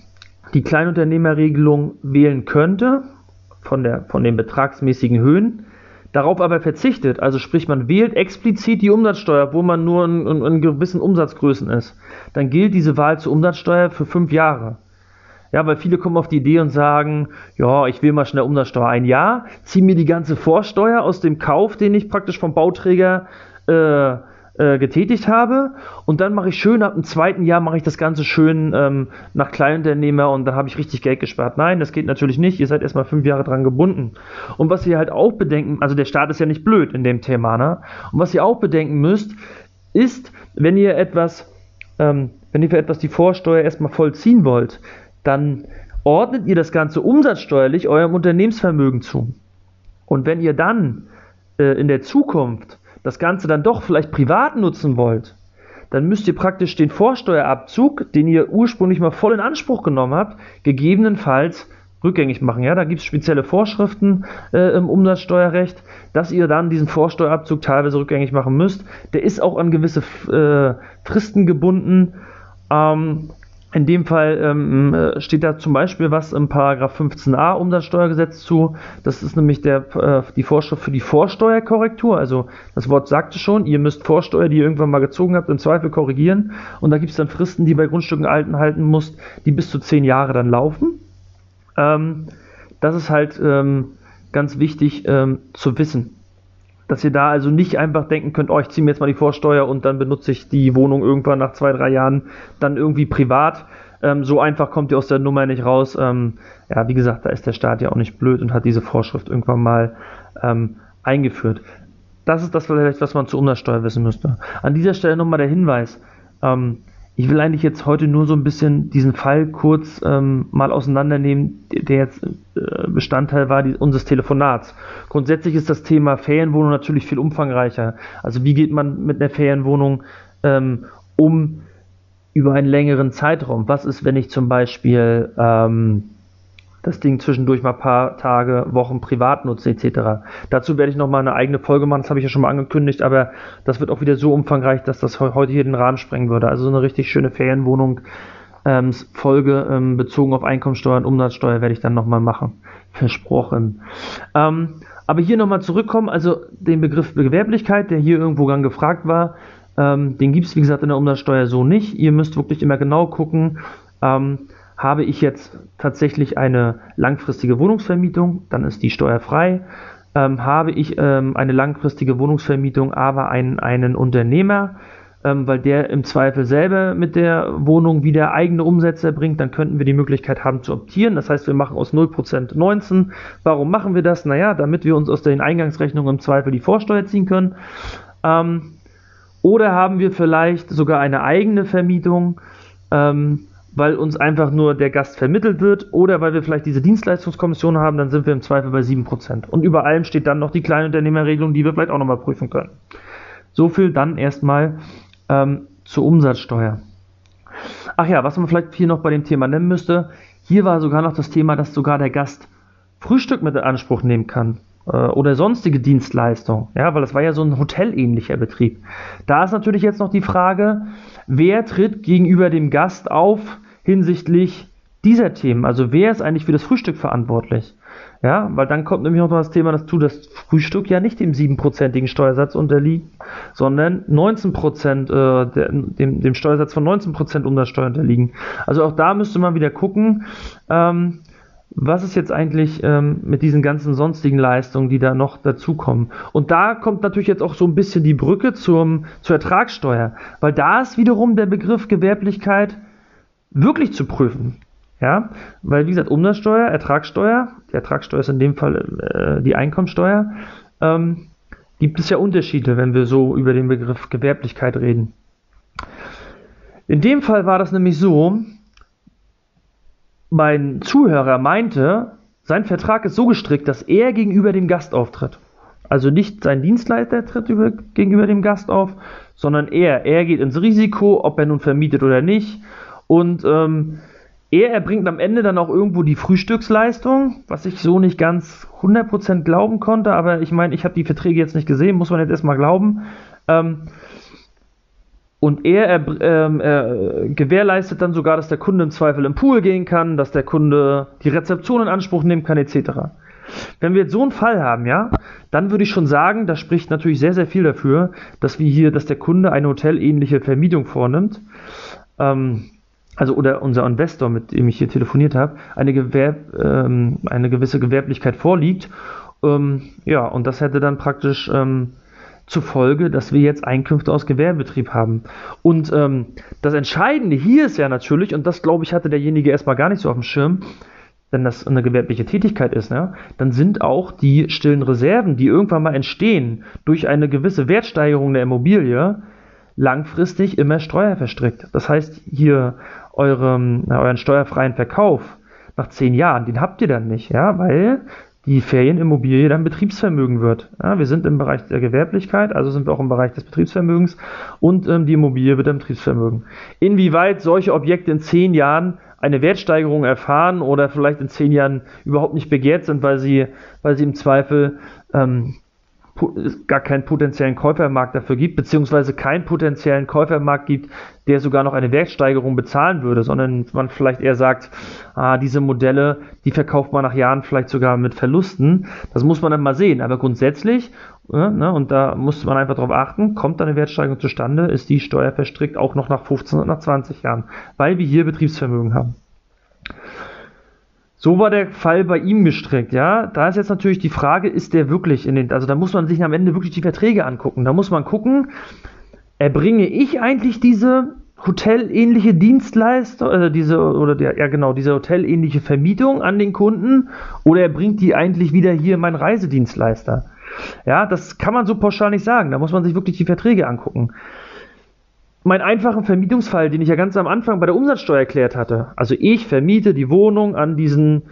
die Kleinunternehmerregelung wählen könnte, von, der, von den betragsmäßigen Höhen, darauf aber verzichtet, also sprich man wählt explizit die Umsatzsteuer, wo man nur in, in, in gewissen Umsatzgrößen ist, dann gilt diese Wahl zur Umsatzsteuer für fünf Jahre. Ja, weil viele kommen auf die Idee und sagen, ja, ich will mal schnell Umsatzsteuer ein Jahr, ziehe mir die ganze Vorsteuer aus dem Kauf, den ich praktisch vom Bauträger äh, äh, getätigt habe und dann mache ich schön, ab dem zweiten Jahr mache ich das Ganze schön ähm, nach Kleinunternehmer und dann habe ich richtig Geld gespart. Nein, das geht natürlich nicht. Ihr seid erstmal fünf Jahre dran gebunden. Und was ihr halt auch bedenken, also der Staat ist ja nicht blöd in dem Thema, ne? Und was ihr auch bedenken müsst, ist, wenn ihr etwas, ähm, wenn ihr für etwas die Vorsteuer erstmal vollziehen wollt, dann ordnet ihr das Ganze umsatzsteuerlich eurem Unternehmensvermögen zu. Und wenn ihr dann äh, in der Zukunft das Ganze dann doch vielleicht privat nutzen wollt, dann müsst ihr praktisch den Vorsteuerabzug, den ihr ursprünglich mal voll in Anspruch genommen habt, gegebenenfalls rückgängig machen. Ja, da gibt es spezielle Vorschriften äh, im Umsatzsteuerrecht, dass ihr dann diesen Vorsteuerabzug teilweise rückgängig machen müsst. Der ist auch an gewisse äh, Fristen gebunden. Ähm, in dem Fall ähm, äh, steht da zum Beispiel was im Paragraph 15a Umsatzsteuergesetz zu. Das ist nämlich der, äh, die Vorschrift für die Vorsteuerkorrektur. Also das Wort sagte schon, ihr müsst Vorsteuer, die ihr irgendwann mal gezogen habt, im Zweifel korrigieren. Und da gibt es dann Fristen, die bei Grundstücken alten halten muss, die bis zu zehn Jahre dann laufen. Ähm, das ist halt ähm, ganz wichtig ähm, zu wissen. Dass ihr da also nicht einfach denken könnt, oh, ich ziehe mir jetzt mal die Vorsteuer und dann benutze ich die Wohnung irgendwann nach zwei, drei Jahren dann irgendwie privat. Ähm, so einfach kommt ihr aus der Nummer nicht raus. Ähm, ja, wie gesagt, da ist der Staat ja auch nicht blöd und hat diese Vorschrift irgendwann mal ähm, eingeführt. Das ist das vielleicht, was man zur Umsatzsteuer wissen müsste. An dieser Stelle nochmal der Hinweis. Ähm, ich will eigentlich jetzt heute nur so ein bisschen diesen Fall kurz ähm, mal auseinandernehmen, der jetzt äh, Bestandteil war die, unseres Telefonats. Grundsätzlich ist das Thema Ferienwohnung natürlich viel umfangreicher. Also wie geht man mit einer Ferienwohnung ähm, um über einen längeren Zeitraum? Was ist, wenn ich zum Beispiel ähm, das Ding zwischendurch mal ein paar Tage, Wochen privat nutze etc. Dazu werde ich nochmal eine eigene Folge machen, das habe ich ja schon mal angekündigt, aber das wird auch wieder so umfangreich, dass das heute hier den Rahmen sprengen würde. Also so eine richtig schöne Ferienwohnung ähm, Folge ähm, bezogen auf Einkommensteuer und Umsatzsteuer werde ich dann nochmal machen. Versprochen. Ähm, aber hier nochmal zurückkommen, also den Begriff Gewerblichkeit, der hier irgendwo dann gefragt war, ähm, den gibt es wie gesagt in der Umsatzsteuer so nicht. Ihr müsst wirklich immer genau gucken, ähm, habe ich jetzt tatsächlich eine langfristige Wohnungsvermietung, dann ist die steuerfrei. Ähm, habe ich ähm, eine langfristige Wohnungsvermietung, aber einen, einen Unternehmer, ähm, weil der im Zweifel selber mit der Wohnung wieder eigene Umsätze erbringt, dann könnten wir die Möglichkeit haben zu optieren. Das heißt, wir machen aus 0% 19. Warum machen wir das? Naja, damit wir uns aus den Eingangsrechnungen im Zweifel die Vorsteuer ziehen können. Ähm, oder haben wir vielleicht sogar eine eigene Vermietung, ähm, weil uns einfach nur der Gast vermittelt wird oder weil wir vielleicht diese Dienstleistungskommission haben, dann sind wir im Zweifel bei 7%. Und über allem steht dann noch die Kleinunternehmerregelung, die wir vielleicht auch nochmal prüfen können. So viel dann erstmal ähm, zur Umsatzsteuer. Ach ja, was man vielleicht hier noch bei dem Thema nennen müsste, hier war sogar noch das Thema, dass sogar der Gast Frühstück mit in Anspruch nehmen kann äh, oder sonstige Dienstleistungen, ja, weil das war ja so ein hotelähnlicher Betrieb. Da ist natürlich jetzt noch die Frage, wer tritt gegenüber dem Gast auf hinsichtlich dieser Themen? Also wer ist eigentlich für das Frühstück verantwortlich? Ja, weil dann kommt nämlich noch das Thema dazu, dass Frühstück ja nicht dem siebenprozentigen Steuersatz unterliegt, sondern 19%, äh, dem, dem Steuersatz von 19% Umsatzsteuer unterliegen. Also auch da müsste man wieder gucken, ähm, was ist jetzt eigentlich ähm, mit diesen ganzen sonstigen Leistungen, die da noch dazukommen? Und da kommt natürlich jetzt auch so ein bisschen die Brücke zum, zur Ertragssteuer, weil da ist wiederum der Begriff Gewerblichkeit wirklich zu prüfen. Ja, weil wie gesagt, Umsatzsteuer, Ertragssteuer, die Ertragssteuer ist in dem Fall äh, die Einkommensteuer, ähm, gibt es ja Unterschiede, wenn wir so über den Begriff Gewerblichkeit reden. In dem Fall war das nämlich so, mein Zuhörer meinte, sein Vertrag ist so gestrickt, dass er gegenüber dem Gast auftritt. Also nicht sein Dienstleister tritt über, gegenüber dem Gast auf, sondern er. Er geht ins Risiko, ob er nun vermietet oder nicht. Und ähm, er erbringt am Ende dann auch irgendwo die Frühstücksleistung, was ich so nicht ganz 100% glauben konnte. Aber ich meine, ich habe die Verträge jetzt nicht gesehen, muss man jetzt erstmal glauben. Ähm, und er, ähm, er, gewährleistet dann sogar, dass der Kunde im Zweifel im Pool gehen kann, dass der Kunde die Rezeption in Anspruch nehmen kann, etc. Wenn wir jetzt so einen Fall haben, ja, dann würde ich schon sagen, da spricht natürlich sehr, sehr viel dafür, dass wir hier, dass der Kunde eine hotelähnliche Vermietung vornimmt. Ähm, also oder unser Investor, mit dem ich hier telefoniert habe, eine, Gewerb, ähm, eine gewisse Gewerblichkeit vorliegt. Ähm, ja, und das hätte dann praktisch ähm, zur Folge, dass wir jetzt Einkünfte aus Gewerbebetrieb haben. Und ähm, das Entscheidende hier ist ja natürlich, und das glaube ich hatte derjenige erstmal gar nicht so auf dem Schirm, wenn das eine gewerbliche Tätigkeit ist, ne, dann sind auch die stillen Reserven, die irgendwann mal entstehen durch eine gewisse Wertsteigerung der Immobilie, langfristig immer steuerverstrickt. Das heißt, hier eure, euren steuerfreien Verkauf, nach zehn Jahren, den habt ihr dann nicht, ja, weil die Ferienimmobilie dann Betriebsvermögen wird. Ja, wir sind im Bereich der Gewerblichkeit, also sind wir auch im Bereich des Betriebsvermögens und ähm, die Immobilie wird ein Betriebsvermögen. Inwieweit solche Objekte in zehn Jahren eine Wertsteigerung erfahren oder vielleicht in zehn Jahren überhaupt nicht begehrt sind, weil sie, weil sie im Zweifel ähm, gar keinen potenziellen Käufermarkt dafür gibt, beziehungsweise keinen potenziellen Käufermarkt gibt, der sogar noch eine Wertsteigerung bezahlen würde, sondern man vielleicht eher sagt, ah, diese Modelle, die verkauft man nach Jahren vielleicht sogar mit Verlusten. Das muss man dann mal sehen. Aber grundsätzlich, äh, ne, und da muss man einfach darauf achten, kommt eine Wertsteigerung zustande, ist die Steuer verstrickt auch noch nach 15 und nach 20 Jahren, weil wir hier Betriebsvermögen haben. So war der Fall bei ihm gestrickt, ja. Da ist jetzt natürlich die Frage, ist der wirklich in den, also da muss man sich am Ende wirklich die Verträge angucken. Da muss man gucken, erbringe ich eigentlich diese hotelähnliche Dienstleistung, äh, diese, oder der, ja genau, diese hotelähnliche Vermietung an den Kunden, oder erbringt die eigentlich wieder hier mein Reisedienstleister? Ja, das kann man so pauschal nicht sagen. Da muss man sich wirklich die Verträge angucken meinen einfachen Vermietungsfall, den ich ja ganz am Anfang bei der Umsatzsteuer erklärt hatte. Also ich vermiete die Wohnung an diesen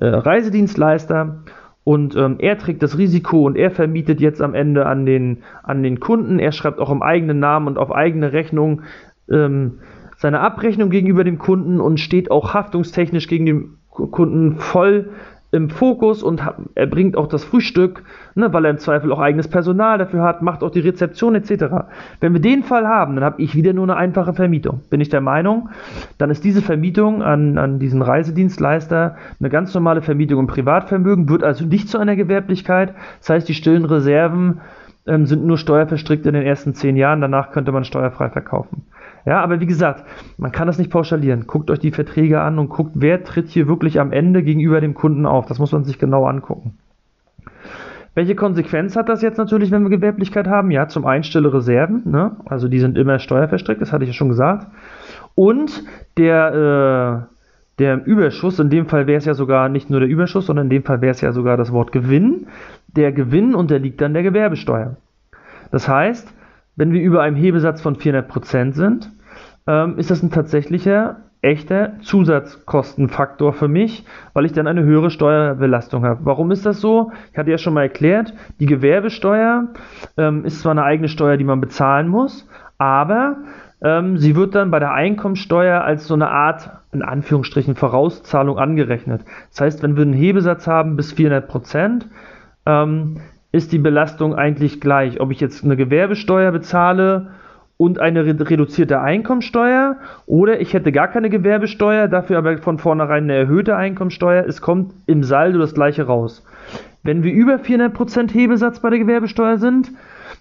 äh, Reisedienstleister und ähm, er trägt das Risiko und er vermietet jetzt am Ende an den, an den Kunden. Er schreibt auch im eigenen Namen und auf eigene Rechnung ähm, seine Abrechnung gegenüber dem Kunden und steht auch haftungstechnisch gegen den Kunden voll im Fokus und er bringt auch das Frühstück, ne, weil er im Zweifel auch eigenes Personal dafür hat, macht auch die Rezeption etc. Wenn wir den Fall haben, dann habe ich wieder nur eine einfache Vermietung. Bin ich der Meinung, dann ist diese Vermietung an, an diesen Reisedienstleister eine ganz normale Vermietung im Privatvermögen, wird also nicht zu einer Gewerblichkeit. Das heißt, die stillen Reserven ähm, sind nur steuerverstrickt in den ersten zehn Jahren, danach könnte man steuerfrei verkaufen. Ja, aber wie gesagt, man kann das nicht pauschalieren. Guckt euch die Verträge an und guckt, wer tritt hier wirklich am Ende gegenüber dem Kunden auf. Das muss man sich genau angucken. Welche Konsequenz hat das jetzt natürlich, wenn wir Gewerblichkeit haben? Ja, zum einen stille Reserven, ne? also die sind immer steuerverstrickt, das hatte ich ja schon gesagt. Und der, äh, der Überschuss, in dem Fall wäre es ja sogar nicht nur der Überschuss, sondern in dem Fall wäre es ja sogar das Wort Gewinn. Der Gewinn unterliegt dann der Gewerbesteuer. Das heißt, wenn wir über einem Hebesatz von 400% sind, ähm, ist das ein tatsächlicher, echter Zusatzkostenfaktor für mich, weil ich dann eine höhere Steuerbelastung habe. Warum ist das so? Ich hatte ja schon mal erklärt, die Gewerbesteuer ähm, ist zwar eine eigene Steuer, die man bezahlen muss, aber ähm, sie wird dann bei der Einkommensteuer als so eine Art, in Anführungsstrichen, Vorauszahlung angerechnet. Das heißt, wenn wir einen Hebesatz haben bis 400 Prozent, ähm, ist die Belastung eigentlich gleich. Ob ich jetzt eine Gewerbesteuer bezahle und eine reduzierte Einkommensteuer oder ich hätte gar keine Gewerbesteuer, dafür aber von vornherein eine erhöhte Einkommensteuer, es kommt im Saldo das gleiche raus. Wenn wir über 400% Hebesatz bei der Gewerbesteuer sind,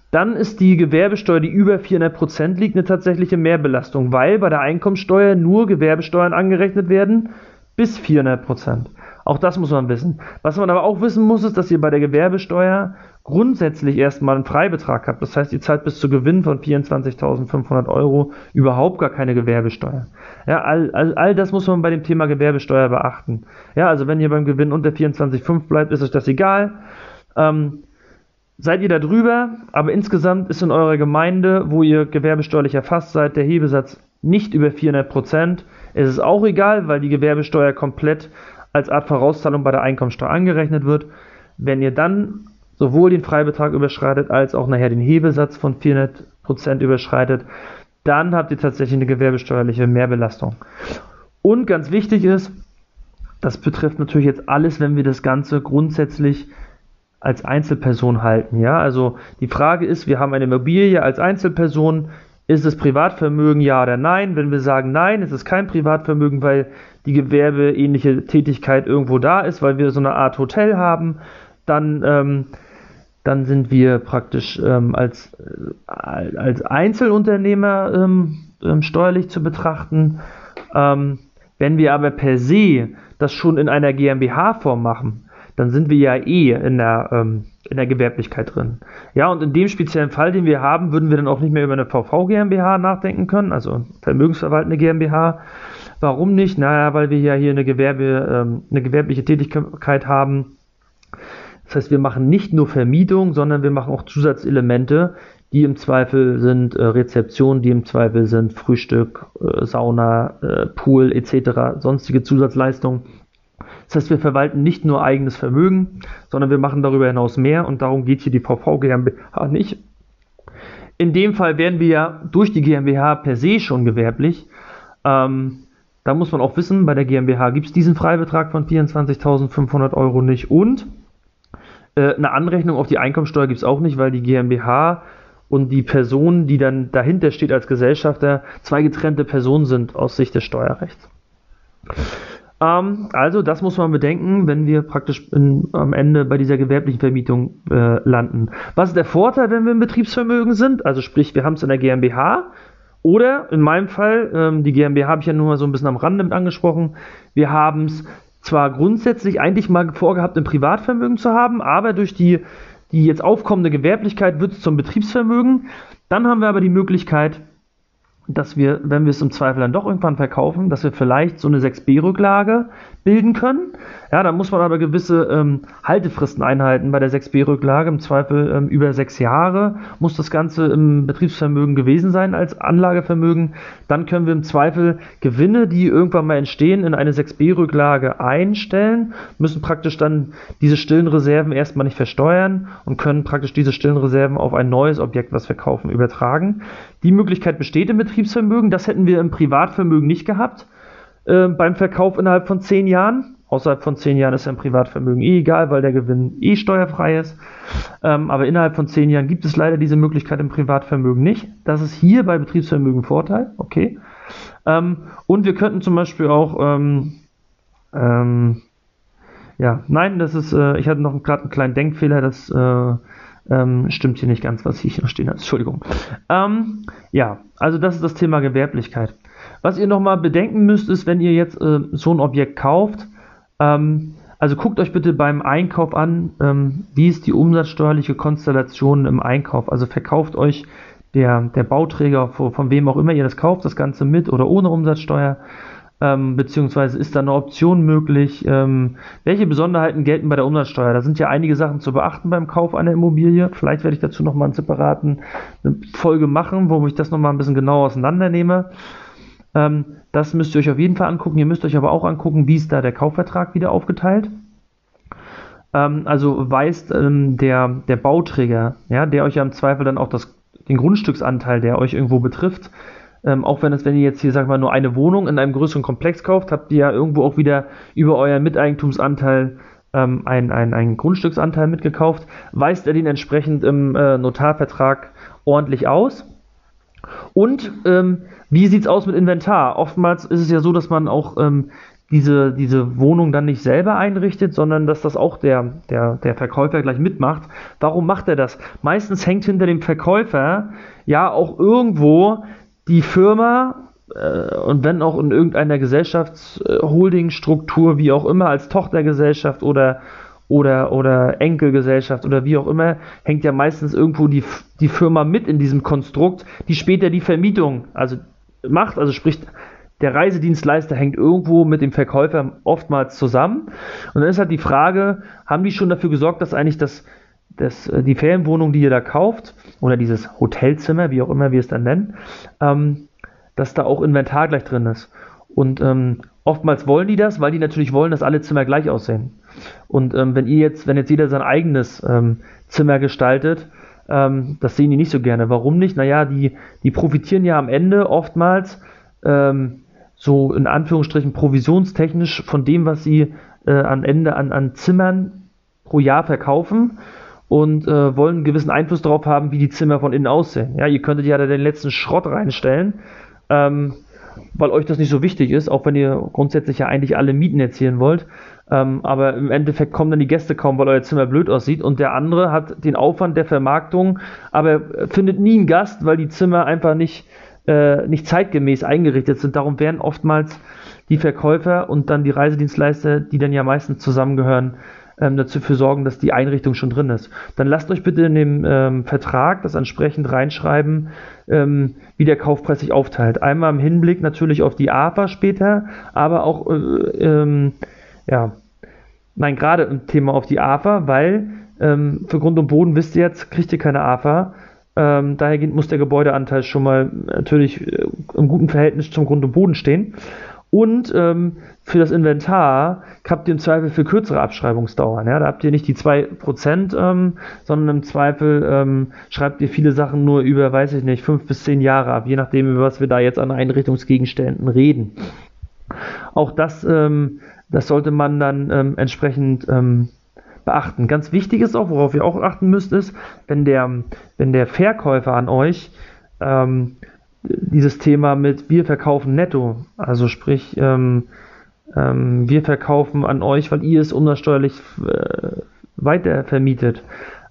dann ist die Gewerbesteuer, die über 400% liegt, eine tatsächliche Mehrbelastung, weil bei der Einkommensteuer nur Gewerbesteuern angerechnet werden bis 400%. Auch das muss man wissen. Was man aber auch wissen muss, ist, dass ihr bei der Gewerbesteuer grundsätzlich erstmal einen Freibetrag habt. Das heißt, ihr zahlt bis zu Gewinn von 24.500 Euro überhaupt gar keine Gewerbesteuer. Ja, all, all, all das muss man bei dem Thema Gewerbesteuer beachten. Ja, also wenn ihr beim Gewinn unter 24,5 bleibt, ist euch das egal. Ähm, seid ihr da drüber, aber insgesamt ist in eurer Gemeinde, wo ihr gewerbesteuerlich erfasst seid, der Hebesatz nicht über 400 Prozent. Es ist auch egal, weil die Gewerbesteuer komplett als Art Vorauszahlung bei der Einkommensteuer angerechnet wird. Wenn ihr dann sowohl den Freibetrag überschreitet als auch nachher den Hebesatz von 400% überschreitet, dann habt ihr tatsächlich eine gewerbesteuerliche Mehrbelastung. Und ganz wichtig ist, das betrifft natürlich jetzt alles, wenn wir das Ganze grundsätzlich als Einzelperson halten. Ja, also die Frage ist, wir haben eine Immobilie als Einzelperson, ist es Privatvermögen, ja oder nein? Wenn wir sagen nein, ist es kein Privatvermögen, weil die gewerbeähnliche Tätigkeit irgendwo da ist, weil wir so eine Art Hotel haben, dann, ähm, dann sind wir praktisch ähm, als, äh, als Einzelunternehmer ähm, ähm steuerlich zu betrachten. Ähm, wenn wir aber per se das schon in einer GmbH-Form machen, dann sind wir ja eh in der, ähm, in der Gewerblichkeit drin. Ja, und in dem speziellen Fall, den wir haben, würden wir dann auch nicht mehr über eine VV GmbH nachdenken können, also vermögensverwaltende GmbH. Warum nicht? Naja, weil wir ja hier eine, Gewerbe, ähm, eine gewerbliche Tätigkeit haben. Das heißt, wir machen nicht nur Vermietung, sondern wir machen auch Zusatzelemente, die im Zweifel sind äh, Rezeption, die im Zweifel sind Frühstück, äh, Sauna, äh, Pool etc., sonstige Zusatzleistungen Das heißt, wir verwalten nicht nur eigenes Vermögen, sondern wir machen darüber hinaus mehr und darum geht hier die VV GmbH nicht. In dem Fall werden wir ja durch die GmbH per se schon gewerblich. Ähm, da muss man auch wissen, bei der GmbH gibt es diesen Freibetrag von 24.500 Euro nicht und äh, eine Anrechnung auf die Einkommensteuer gibt es auch nicht, weil die GmbH und die Person, die dann dahinter steht als Gesellschafter, zwei getrennte Personen sind aus Sicht des Steuerrechts. Ähm, also das muss man bedenken, wenn wir praktisch in, am Ende bei dieser gewerblichen Vermietung äh, landen. Was ist der Vorteil, wenn wir im Betriebsvermögen sind? Also sprich, wir haben es in der GmbH oder in meinem Fall, ähm, die GmbH habe ich ja nur mal so ein bisschen am Rande mit angesprochen, wir haben es zwar grundsätzlich eigentlich mal vorgehabt, im Privatvermögen zu haben, aber durch die, die jetzt aufkommende Gewerblichkeit wird es zum Betriebsvermögen. Dann haben wir aber die Möglichkeit, dass wir, wenn wir es im Zweifel dann doch irgendwann verkaufen, dass wir vielleicht so eine 6b-Rücklage bilden können. Ja, da muss man aber gewisse ähm, Haltefristen einhalten bei der 6b-Rücklage. Im Zweifel ähm, über sechs Jahre muss das Ganze im Betriebsvermögen gewesen sein als Anlagevermögen. Dann können wir im Zweifel Gewinne, die irgendwann mal entstehen, in eine 6b-Rücklage einstellen, müssen praktisch dann diese stillen Reserven erstmal nicht versteuern und können praktisch diese stillen Reserven auf ein neues Objekt, was wir kaufen, übertragen. Die Möglichkeit besteht im Betriebsvermögen. Das hätten wir im Privatvermögen nicht gehabt äh, beim Verkauf innerhalb von zehn Jahren. Außerhalb von zehn Jahren ist ein Privatvermögen eh egal, weil der Gewinn eh steuerfrei ist. Ähm, aber innerhalb von zehn Jahren gibt es leider diese Möglichkeit im Privatvermögen nicht. Das ist hier bei Betriebsvermögen Vorteil. Okay. Ähm, und wir könnten zum Beispiel auch ähm, ähm ja, nein, das ist, äh, ich hatte noch gerade einen kleinen Denkfehler, das äh, ähm, stimmt hier nicht ganz, was hier noch stehen habe. Entschuldigung. Ähm, ja, also das ist das Thema Gewerblichkeit. Was ihr nochmal bedenken müsst, ist, wenn ihr jetzt äh, so ein Objekt kauft, ähm, also guckt euch bitte beim Einkauf an, ähm, wie ist die umsatzsteuerliche Konstellation im Einkauf. Also verkauft euch der, der Bauträger, von, wem auch immer ihr das kauft, das Ganze mit oder ohne Umsatzsteuer ähm, beziehungsweise ist da eine Option möglich? Ähm, welche Besonderheiten gelten bei der Umsatzsteuer? Da sind ja einige Sachen zu beachten beim Kauf einer Immobilie. Vielleicht werde ich dazu nochmal einen separaten eine Folge machen, wo ich das nochmal ein bisschen genauer auseinandernehme. Ähm, das müsst ihr euch auf jeden Fall angucken. Ihr müsst euch aber auch angucken, wie ist da der Kaufvertrag wieder aufgeteilt. Ähm, also weist ähm, der, der Bauträger, ja, der euch ja im Zweifel dann auch das, den Grundstücksanteil, der euch irgendwo betrifft, ähm, auch wenn es, wenn ihr jetzt hier, sag mal, nur eine Wohnung in einem größeren Komplex kauft, habt ihr ja irgendwo auch wieder über euren Miteigentumsanteil ähm, einen, einen, Grundstücksanteil mitgekauft, weist er den entsprechend im äh, Notarvertrag ordentlich aus. Und ähm, wie sieht es aus mit Inventar? Oftmals ist es ja so, dass man auch ähm, diese, diese Wohnung dann nicht selber einrichtet, sondern dass das auch der, der, der Verkäufer gleich mitmacht. Warum macht er das? Meistens hängt hinter dem Verkäufer ja auch irgendwo die Firma äh, und wenn auch in irgendeiner Gesellschaftsholdingstruktur, wie auch immer, als Tochtergesellschaft oder oder, oder Enkelgesellschaft oder wie auch immer, hängt ja meistens irgendwo die, die Firma mit in diesem Konstrukt, die später die Vermietung also macht, also sprich der Reisedienstleister hängt irgendwo mit dem Verkäufer oftmals zusammen. Und dann ist halt die Frage, haben die schon dafür gesorgt, dass eigentlich das, das, äh, die Ferienwohnung, die ihr da kauft, oder dieses Hotelzimmer, wie auch immer wir es dann nennen, ähm, dass da auch Inventar gleich drin ist. Und ähm, oftmals wollen die das, weil die natürlich wollen, dass alle Zimmer gleich aussehen. Und ähm, wenn ihr jetzt, wenn jetzt jeder sein eigenes ähm, Zimmer gestaltet, ähm, das sehen die nicht so gerne. Warum nicht? Naja, die, die profitieren ja am Ende oftmals ähm, so in Anführungsstrichen provisionstechnisch von dem, was sie äh, am Ende an, an Zimmern pro Jahr verkaufen und äh, wollen einen gewissen Einfluss darauf haben, wie die Zimmer von innen aussehen. Ja, ihr könntet ja da den letzten Schrott reinstellen, ähm, weil euch das nicht so wichtig ist, auch wenn ihr grundsätzlich ja eigentlich alle Mieten erzielen wollt. Ähm, aber im Endeffekt kommen dann die Gäste kaum, weil euer Zimmer blöd aussieht und der andere hat den Aufwand der Vermarktung, aber findet nie einen Gast, weil die Zimmer einfach nicht, äh, nicht zeitgemäß eingerichtet sind. Darum werden oftmals die Verkäufer und dann die Reisedienstleister, die dann ja meistens zusammengehören, ähm, dafür sorgen, dass die Einrichtung schon drin ist. Dann lasst euch bitte in dem ähm, Vertrag das entsprechend reinschreiben, ähm, wie der Kaufpreis sich aufteilt. Einmal im Hinblick natürlich auf die AFA später, aber auch, äh, ähm, ja, nein, gerade im Thema auf die AFA, weil ähm, für Grund und Boden wisst ihr jetzt, kriegt ihr keine AFA. Ähm, daher muss der Gebäudeanteil schon mal natürlich äh, im guten Verhältnis zum Grund und Boden stehen. Und ähm, für das Inventar habt ihr im Zweifel für kürzere Abschreibungsdauern. Ja? Da habt ihr nicht die 2%, ähm, sondern im Zweifel ähm, schreibt ihr viele Sachen nur über, weiß ich nicht, 5 bis 10 Jahre ab, je nachdem, über was wir da jetzt an Einrichtungsgegenständen reden. Auch das, ähm, das sollte man dann ähm, entsprechend ähm, beachten. Ganz wichtig ist auch, worauf ihr auch achten müsst, ist, wenn der, wenn der Verkäufer an euch ähm, dieses Thema mit wir verkaufen netto, also sprich, ähm, ähm, wir verkaufen an euch, weil ihr es umsatzsteuerlich äh, weiter vermietet.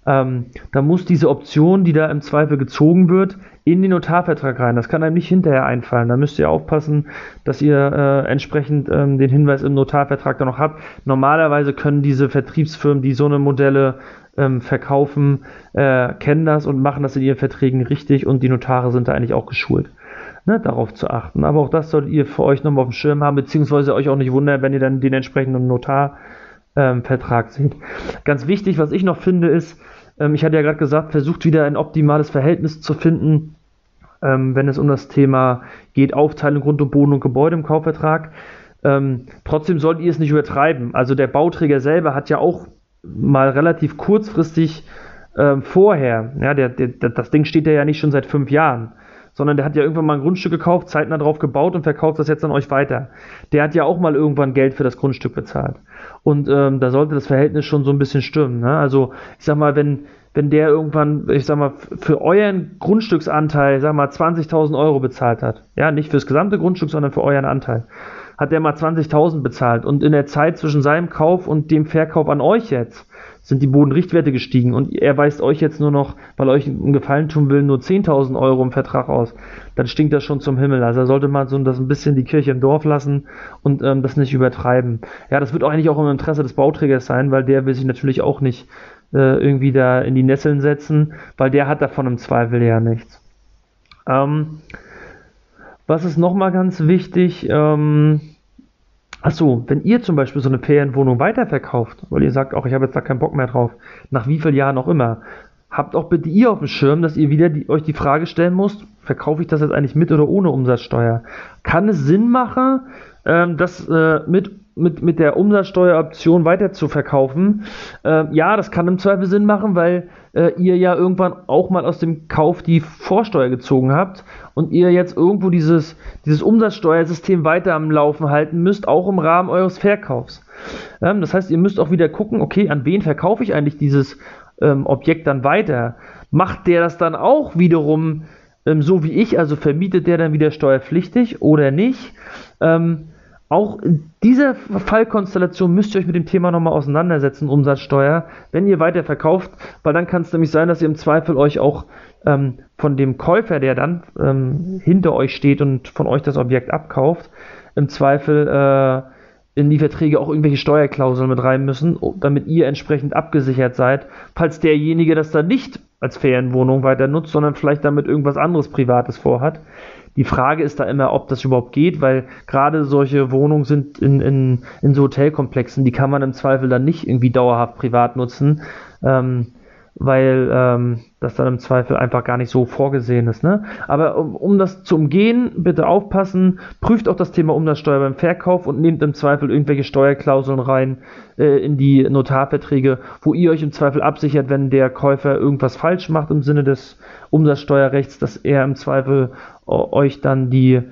Ähm, da muss diese Option, die da im Zweifel gezogen wird, in den Notarvertrag rein. Das kann einem nicht hinterher einfallen. Da müsst ihr aufpassen, dass ihr äh, entsprechend ähm, den Hinweis im Notarvertrag da noch habt. Normalerweise können diese Vertriebsfirmen, die so eine Modelle ähm, verkaufen, äh, kennen das und machen das in ihren Verträgen richtig und die Notare sind da eigentlich auch geschult. Ne, darauf zu achten. Aber auch das solltet ihr für euch nochmal auf dem Schirm haben, beziehungsweise euch auch nicht wundern, wenn ihr dann den entsprechenden Notarvertrag ähm, seht. Ganz wichtig, was ich noch finde, ist, ähm, ich hatte ja gerade gesagt, versucht wieder ein optimales Verhältnis zu finden, ähm, wenn es um das Thema geht, Aufteilung Grund und Boden und Gebäude im Kaufvertrag. Ähm, trotzdem solltet ihr es nicht übertreiben. Also der Bauträger selber hat ja auch mal relativ kurzfristig ähm, vorher, ja, der, der, das Ding steht ja nicht schon seit fünf Jahren, sondern der hat ja irgendwann mal ein Grundstück gekauft, zeitnah drauf gebaut und verkauft das jetzt an euch weiter. Der hat ja auch mal irgendwann Geld für das Grundstück bezahlt. Und ähm, da sollte das Verhältnis schon so ein bisschen stimmen. Ne? Also ich sag mal, wenn, wenn der irgendwann, ich sag mal, für euren Grundstücksanteil, sag mal, 20.000 Euro bezahlt hat, ja, nicht fürs gesamte Grundstück, sondern für euren Anteil, hat der mal 20.000 bezahlt und in der Zeit zwischen seinem Kauf und dem Verkauf an euch jetzt sind die Bodenrichtwerte gestiegen und er weist euch jetzt nur noch, weil euch einen Gefallen tun will, nur 10.000 Euro im Vertrag aus, dann stinkt das schon zum Himmel. Also sollte man so das ein bisschen die Kirche im Dorf lassen und ähm, das nicht übertreiben. Ja, das wird auch eigentlich auch im Interesse des Bauträgers sein, weil der will sich natürlich auch nicht irgendwie da in die Nesseln setzen, weil der hat davon im Zweifel ja nichts. Ähm, was ist nochmal ganz wichtig? Ähm, Achso, wenn ihr zum Beispiel so eine Ferienwohnung weiterverkauft, weil ihr sagt, auch ich habe jetzt da keinen Bock mehr drauf, nach wie vielen Jahren auch immer, habt auch bitte ihr auf dem Schirm, dass ihr wieder die, euch die Frage stellen müsst, verkaufe ich das jetzt eigentlich mit oder ohne Umsatzsteuer? Kann es Sinn machen, ähm, das äh, mit mit, mit der Umsatzsteueroption weiter zu verkaufen. Äh, ja, das kann im Zweifel Sinn machen, weil äh, ihr ja irgendwann auch mal aus dem Kauf die Vorsteuer gezogen habt und ihr jetzt irgendwo dieses, dieses Umsatzsteuersystem weiter am Laufen halten müsst, auch im Rahmen eures Verkaufs. Ähm, das heißt, ihr müsst auch wieder gucken, okay, an wen verkaufe ich eigentlich dieses ähm, Objekt dann weiter? Macht der das dann auch wiederum ähm, so wie ich, also vermietet der dann wieder steuerpflichtig oder nicht? Ähm, auch in dieser Fallkonstellation müsst ihr euch mit dem Thema nochmal auseinandersetzen, Umsatzsteuer, wenn ihr weiterverkauft, weil dann kann es nämlich sein, dass ihr im Zweifel euch auch ähm, von dem Käufer, der dann ähm, hinter euch steht und von euch das Objekt abkauft, im Zweifel äh, in die Verträge auch irgendwelche Steuerklauseln mit rein müssen, damit ihr entsprechend abgesichert seid, falls derjenige das dann nicht als Ferienwohnung weiter nutzt, sondern vielleicht damit irgendwas anderes Privates vorhat. Die Frage ist da immer, ob das überhaupt geht, weil gerade solche Wohnungen sind in, in, in so Hotelkomplexen, die kann man im Zweifel dann nicht irgendwie dauerhaft privat nutzen. Ähm, weil ähm, das dann im Zweifel einfach gar nicht so vorgesehen ist. Ne? Aber um, um das zu umgehen, bitte aufpassen, prüft auch das Thema Umsatzsteuer beim Verkauf und nehmt im Zweifel irgendwelche Steuerklauseln rein äh, in die Notarverträge, wo ihr euch im Zweifel absichert, wenn der Käufer irgendwas falsch macht im Sinne des Umsatzsteuerrechts, dass er im Zweifel euch dann die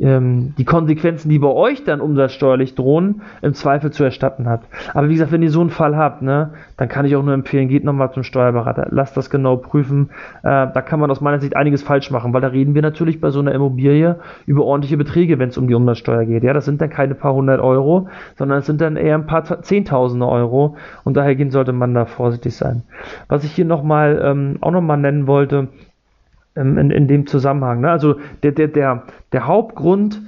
ähm, die Konsequenzen, die bei euch dann umsatzsteuerlich drohen, im Zweifel zu erstatten habt. Aber wie gesagt, wenn ihr so einen Fall habt, ne, dann kann ich auch nur empfehlen, geht nochmal zum Steuerberater, lasst das genau prüfen. Äh, da kann man aus meiner Sicht einiges falsch machen, weil da reden wir natürlich bei so einer Immobilie über ordentliche Beträge, wenn es um die Umsatzsteuer geht. Ja, das sind dann keine paar hundert Euro, sondern es sind dann eher ein paar Zehntausende Euro und daher sollte man da vorsichtig sein. Was ich hier nochmal ähm, auch nochmal nennen wollte, ähm, in, in dem Zusammenhang. Ne? Also der, der, der, der Hauptgrund,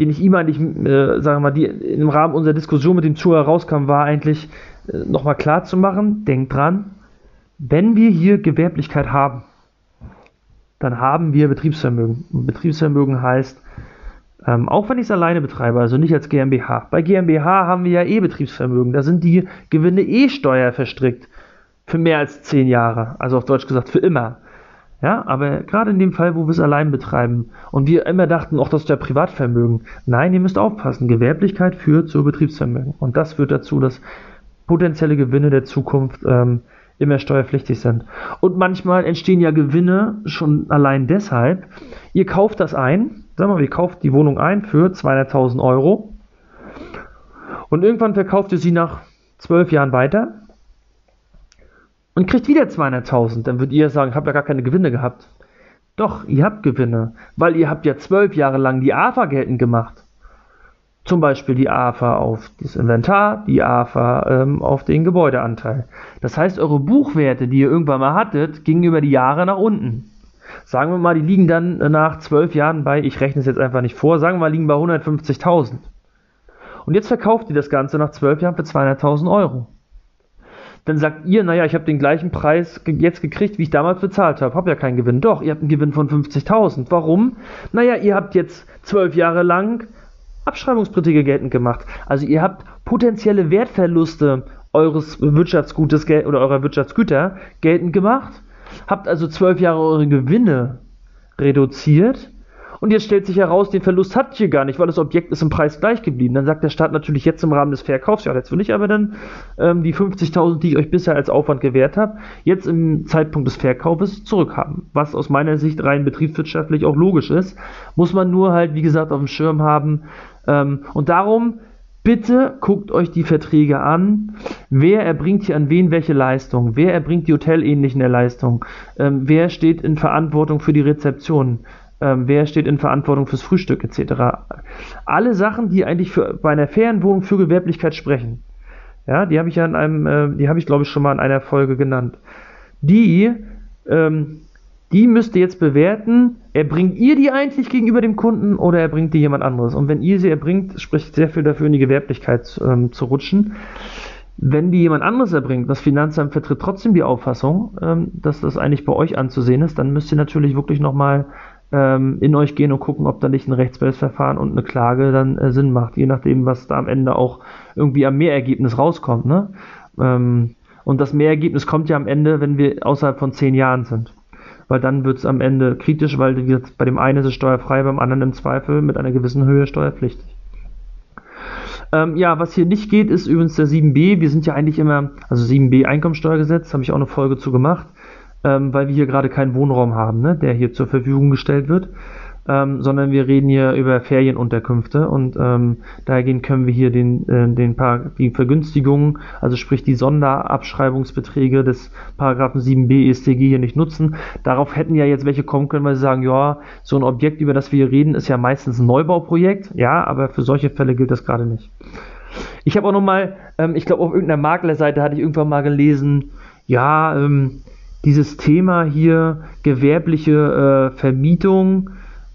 den ich ihm eigentlich, äh, sagen wir mal, die im Rahmen unserer Diskussion mit dem Zuhörer rauskam, war eigentlich äh, nochmal klar zu machen, denkt dran, wenn wir hier Gewerblichkeit haben, dann haben wir Betriebsvermögen. Und Betriebsvermögen heißt, ähm, auch wenn ich es alleine betreibe, also nicht als GmbH. Bei GmbH haben wir ja eh Betriebsvermögen. Da sind die Gewinne eh Steuer verstrickt. Für mehr als zehn Jahre. Also auf Deutsch gesagt, für immer. Ja, aber gerade in dem Fall, wo wir es allein betreiben und wir immer dachten, auch das ist ja Privatvermögen. Nein, ihr müsst aufpassen. Gewerblichkeit führt zu Betriebsvermögen. Und das führt dazu, dass potenzielle Gewinne der Zukunft ähm, immer steuerpflichtig sind. Und manchmal entstehen ja Gewinne schon allein deshalb. Ihr kauft das ein, sagen wir mal, ihr kauft die Wohnung ein für 200.000 Euro und irgendwann verkauft ihr sie nach zwölf Jahren weiter und kriegt wieder 200.000. Dann würdet ihr sagen, ich habe ja gar keine Gewinne gehabt. Doch, ihr habt Gewinne, weil ihr habt ja zwölf Jahre lang die AFA geltend gemacht. Zum Beispiel die AFA auf das Inventar, die AFA ähm, auf den Gebäudeanteil. Das heißt, eure Buchwerte, die ihr irgendwann mal hattet, gingen über die Jahre nach unten. Sagen wir mal, die liegen dann nach zwölf Jahren bei, ich rechne es jetzt einfach nicht vor, sagen wir mal, liegen bei 150.000. Und jetzt verkauft ihr das Ganze nach zwölf Jahren für 200.000 Euro. Dann sagt ihr, naja, ich habe den gleichen Preis jetzt gekriegt, wie ich damals bezahlt habe. Hab ja keinen Gewinn. Doch, ihr habt einen Gewinn von 50.000. Warum? Naja, ihr habt jetzt zwölf Jahre lang Abschreibungsbeträge geltend gemacht. Also ihr habt potenzielle Wertverluste eures Wirtschaftsgutes oder eurer Wirtschaftsgüter geltend gemacht, habt also zwölf Jahre eure Gewinne reduziert und jetzt stellt sich heraus, den Verlust hattet ihr gar nicht, weil das Objekt ist im Preis gleich geblieben. Dann sagt der Staat natürlich jetzt im Rahmen des Verkaufs, ja, jetzt will ich aber dann ähm, die 50.000, die ich euch bisher als Aufwand gewährt habe, jetzt im Zeitpunkt des Verkaufes zurückhaben. Was aus meiner Sicht rein betriebswirtschaftlich auch logisch ist, muss man nur halt, wie gesagt, auf dem Schirm haben. Ähm, und darum Bitte guckt euch die Verträge an. Wer erbringt hier an wen welche Leistung? Wer erbringt die hotelähnlichen Leistungen? Ähm, wer steht in Verantwortung für die Rezeption? Ähm, wer steht in Verantwortung fürs Frühstück etc. Alle Sachen, die eigentlich für, bei einer fairen Wohnung für Gewerblichkeit sprechen. Ja, die habe ich ja in einem, äh, die habe ich glaube ich schon mal in einer Folge genannt. Die, ähm, die müsst ihr jetzt bewerten, erbringt ihr die eigentlich gegenüber dem Kunden oder erbringt die jemand anderes? Und wenn ihr sie erbringt, spricht sehr viel dafür, in die Gewerblichkeit ähm, zu rutschen. Wenn die jemand anderes erbringt, das Finanzamt vertritt trotzdem die Auffassung, ähm, dass das eigentlich bei euch anzusehen ist, dann müsst ihr natürlich wirklich nochmal ähm, in euch gehen und gucken, ob da nicht ein Rechtsbehelfsverfahren und eine Klage dann äh, Sinn macht, je nachdem, was da am Ende auch irgendwie am Mehrergebnis rauskommt. Ne? Ähm, und das Mehrergebnis kommt ja am Ende, wenn wir außerhalb von zehn Jahren sind. Weil dann wird es am Ende kritisch, weil bei dem einen ist es steuerfrei, beim anderen im Zweifel mit einer gewissen Höhe steuerpflichtig. Ähm, ja, was hier nicht geht, ist übrigens der 7b. Wir sind ja eigentlich immer, also 7b Einkommensteuergesetz, habe ich auch eine Folge zu gemacht ähm, weil wir hier gerade keinen Wohnraum haben, ne, der hier zur Verfügung gestellt wird, ähm, sondern wir reden hier über Ferienunterkünfte und ähm, dahergehend können wir hier den, äh, den Par die Vergünstigungen, also sprich die Sonderabschreibungsbeträge des Paragraphen 7b EStG hier nicht nutzen. Darauf hätten ja jetzt welche kommen können, weil sie sagen, ja, so ein Objekt, über das wir hier reden, ist ja meistens ein Neubauprojekt, ja, aber für solche Fälle gilt das gerade nicht. Ich habe auch noch mal, ähm, ich glaube auf irgendeiner Maklerseite hatte ich irgendwann mal gelesen, ja, ähm, dieses Thema hier gewerbliche äh, Vermietung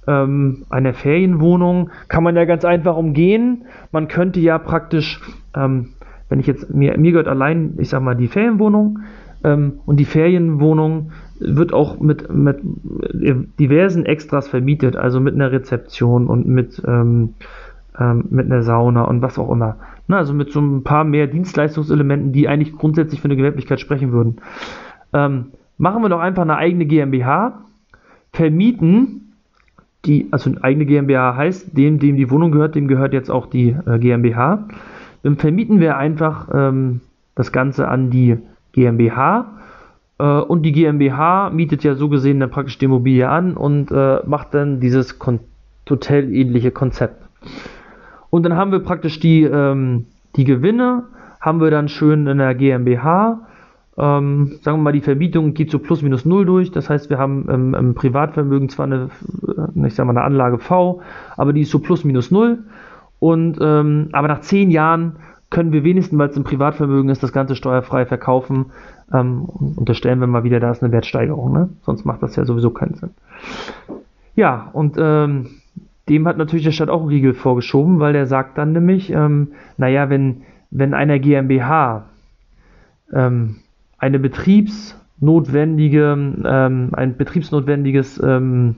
ähm, einer Ferienwohnung kann man ja ganz einfach umgehen. Man könnte ja praktisch, ähm, wenn ich jetzt, mir, mir gehört allein, ich sag mal, die Ferienwohnung ähm, und die Ferienwohnung wird auch mit, mit diversen Extras vermietet, also mit einer Rezeption und mit, ähm, ähm, mit einer Sauna und was auch immer. Na, also mit so ein paar mehr Dienstleistungselementen, die eigentlich grundsätzlich für eine Gewerblichkeit sprechen würden. Ähm, machen wir doch einfach eine eigene GmbH, vermieten die, also eine eigene GmbH heißt, dem, dem die Wohnung gehört, dem gehört jetzt auch die äh, GmbH. Dann vermieten wir einfach ähm, das Ganze an die GmbH äh, und die GmbH mietet ja so gesehen dann praktisch die Immobilie an und äh, macht dann dieses Kon hotelähnliche Konzept. Und dann haben wir praktisch die, ähm, die Gewinne, haben wir dann schön in der GmbH ähm, sagen wir mal, die Vermietung geht so plus minus null durch. Das heißt, wir haben ähm, im Privatvermögen zwar eine, äh, ich sag mal, eine Anlage V, aber die ist so plus minus null. Und ähm, aber nach zehn Jahren können wir wenigstens, weil es im Privatvermögen ist, das Ganze steuerfrei verkaufen. Ähm, unterstellen wir mal wieder, da ist eine Wertsteigerung. Ne? Sonst macht das ja sowieso keinen Sinn. Ja, und ähm, dem hat natürlich der Staat auch einen Riegel vorgeschoben, weil der sagt dann nämlich, ähm, naja, wenn, wenn einer GmbH ähm, eine betriebsnotwendige, ähm, ein betriebsnotwendiges ähm,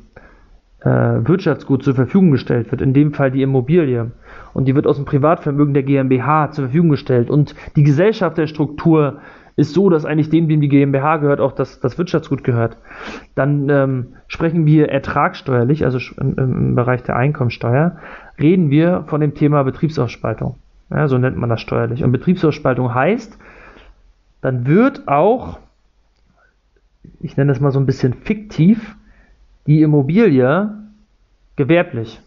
äh, Wirtschaftsgut zur Verfügung gestellt wird, in dem Fall die Immobilie, und die wird aus dem Privatvermögen der GmbH zur Verfügung gestellt und die Gesellschafterstruktur ist so, dass eigentlich dem, dem die GmbH gehört, auch das, das Wirtschaftsgut gehört. Dann ähm, sprechen wir ertragsteuerlich, also im, im, Bereich der Einkommensteuer, reden wir von dem Thema Betriebsausspaltung. Ja, so nennt man das steuerlich. Und Betriebsausspaltung heißt, dann wird auch, ich nenne das mal so ein bisschen fiktiv, die Immobilie gewerblich.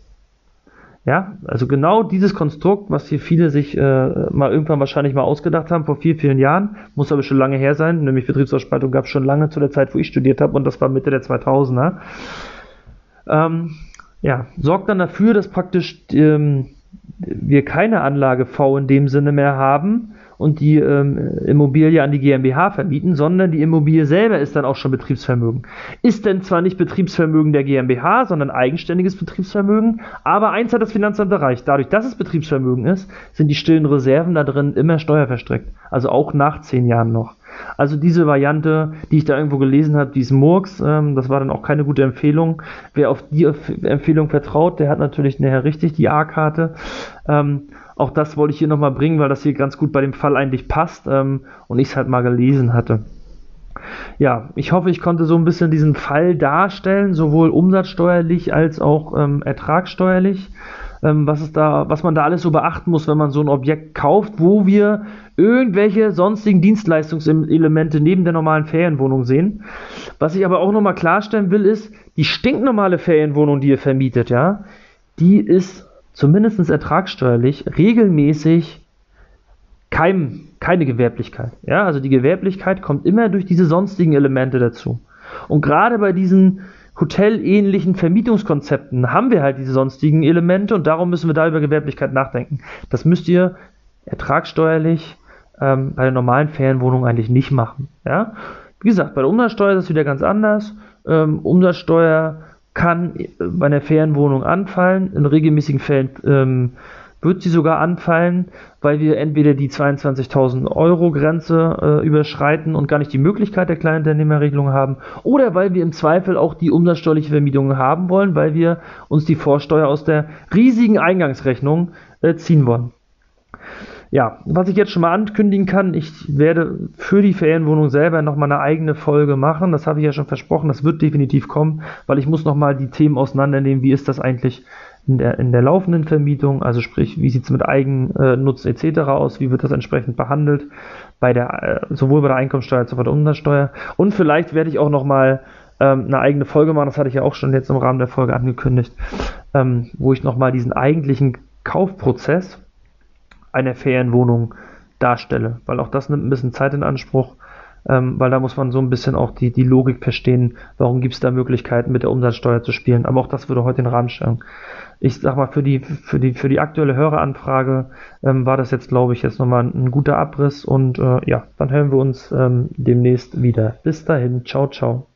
Ja, also genau dieses Konstrukt, was hier viele sich äh, mal irgendwann wahrscheinlich mal ausgedacht haben, vor vier, vielen Jahren, muss aber schon lange her sein, nämlich Betriebsausspaltung gab es schon lange zu der Zeit, wo ich studiert habe und das war Mitte der 2000er. Ähm, ja, sorgt dann dafür, dass praktisch ähm, wir keine Anlage V in dem Sinne mehr haben, und die ähm, Immobilie an die GmbH vermieten, sondern die Immobilie selber ist dann auch schon Betriebsvermögen. Ist denn zwar nicht Betriebsvermögen der GmbH, sondern eigenständiges Betriebsvermögen, aber eins hat das Finanzamt erreicht. Dadurch, dass es Betriebsvermögen ist, sind die stillen Reserven da drin immer steuerverstreckt. Also auch nach zehn Jahren noch. Also diese Variante, die ich da irgendwo gelesen habe, die ist Murks, ähm, das war dann auch keine gute Empfehlung. Wer auf die Empfehlung vertraut, der hat natürlich nachher richtig die A-Karte. Ähm, auch das wollte ich hier nochmal bringen, weil das hier ganz gut bei dem Fall eigentlich passt ähm, und ich es halt mal gelesen hatte. Ja, ich hoffe, ich konnte so ein bisschen diesen Fall darstellen, sowohl umsatzsteuerlich als auch ähm, ertragssteuerlich, ähm, was, ist da, was man da alles so beachten muss, wenn man so ein Objekt kauft, wo wir irgendwelche sonstigen Dienstleistungselemente neben der normalen Ferienwohnung sehen. Was ich aber auch nochmal klarstellen will, ist, die stinknormale Ferienwohnung, die ihr vermietet, ja, die ist zumindest ertragssteuerlich regelmäßig kein, keine Gewerblichkeit. Ja, also die Gewerblichkeit kommt immer durch diese sonstigen Elemente dazu. Und gerade bei diesen hotelähnlichen Vermietungskonzepten haben wir halt diese sonstigen Elemente und darum müssen wir da über Gewerblichkeit nachdenken. Das müsst ihr ertragssteuerlich ähm, bei der normalen Ferienwohnung eigentlich nicht machen. Ja? Wie gesagt, bei der Umsatzsteuer ist das wieder ganz anders. Ähm, Umsatzsteuer kann bei einer Ferienwohnung anfallen. In regelmäßigen Fällen ähm, wird sie sogar anfallen, weil wir entweder die 22.000 Euro Grenze äh, überschreiten und gar nicht die Möglichkeit der Kleinunternehmerregelung haben, oder weil wir im Zweifel auch die umsatzsteuerliche Vermietung haben wollen, weil wir uns die Vorsteuer aus der riesigen Eingangsrechnung äh, ziehen wollen ja, was ich jetzt schon mal ankündigen kann, ich werde für die Ferienwohnung selber nochmal eine eigene Folge machen. Das habe ich ja schon versprochen, das wird definitiv kommen, weil ich muss nochmal die Themen auseinandernehmen, wie ist das eigentlich in der, in der laufenden Vermietung, also sprich, wie sieht es mit Eigennutz etc. aus, wie wird das entsprechend behandelt, bei der, äh, sowohl bei der Einkommensteuer als auch bei der Umsatzsteuer. Und vielleicht werde ich auch nochmal ähm, eine eigene Folge machen, das hatte ich ja auch schon jetzt im Rahmen der Folge angekündigt, ähm, wo ich nochmal diesen eigentlichen Kaufprozess eine Ferienwohnung darstelle, weil auch das nimmt ein bisschen Zeit in Anspruch, ähm, weil da muss man so ein bisschen auch die, die Logik verstehen, warum gibt es da Möglichkeiten mit der Umsatzsteuer zu spielen, aber auch das würde heute den Rahmen stellen. Ich sag mal, für die, für die, für die aktuelle Höreranfrage ähm, war das jetzt, glaube ich, jetzt nochmal ein, ein guter Abriss und äh, ja, dann hören wir uns ähm, demnächst wieder. Bis dahin, ciao, ciao.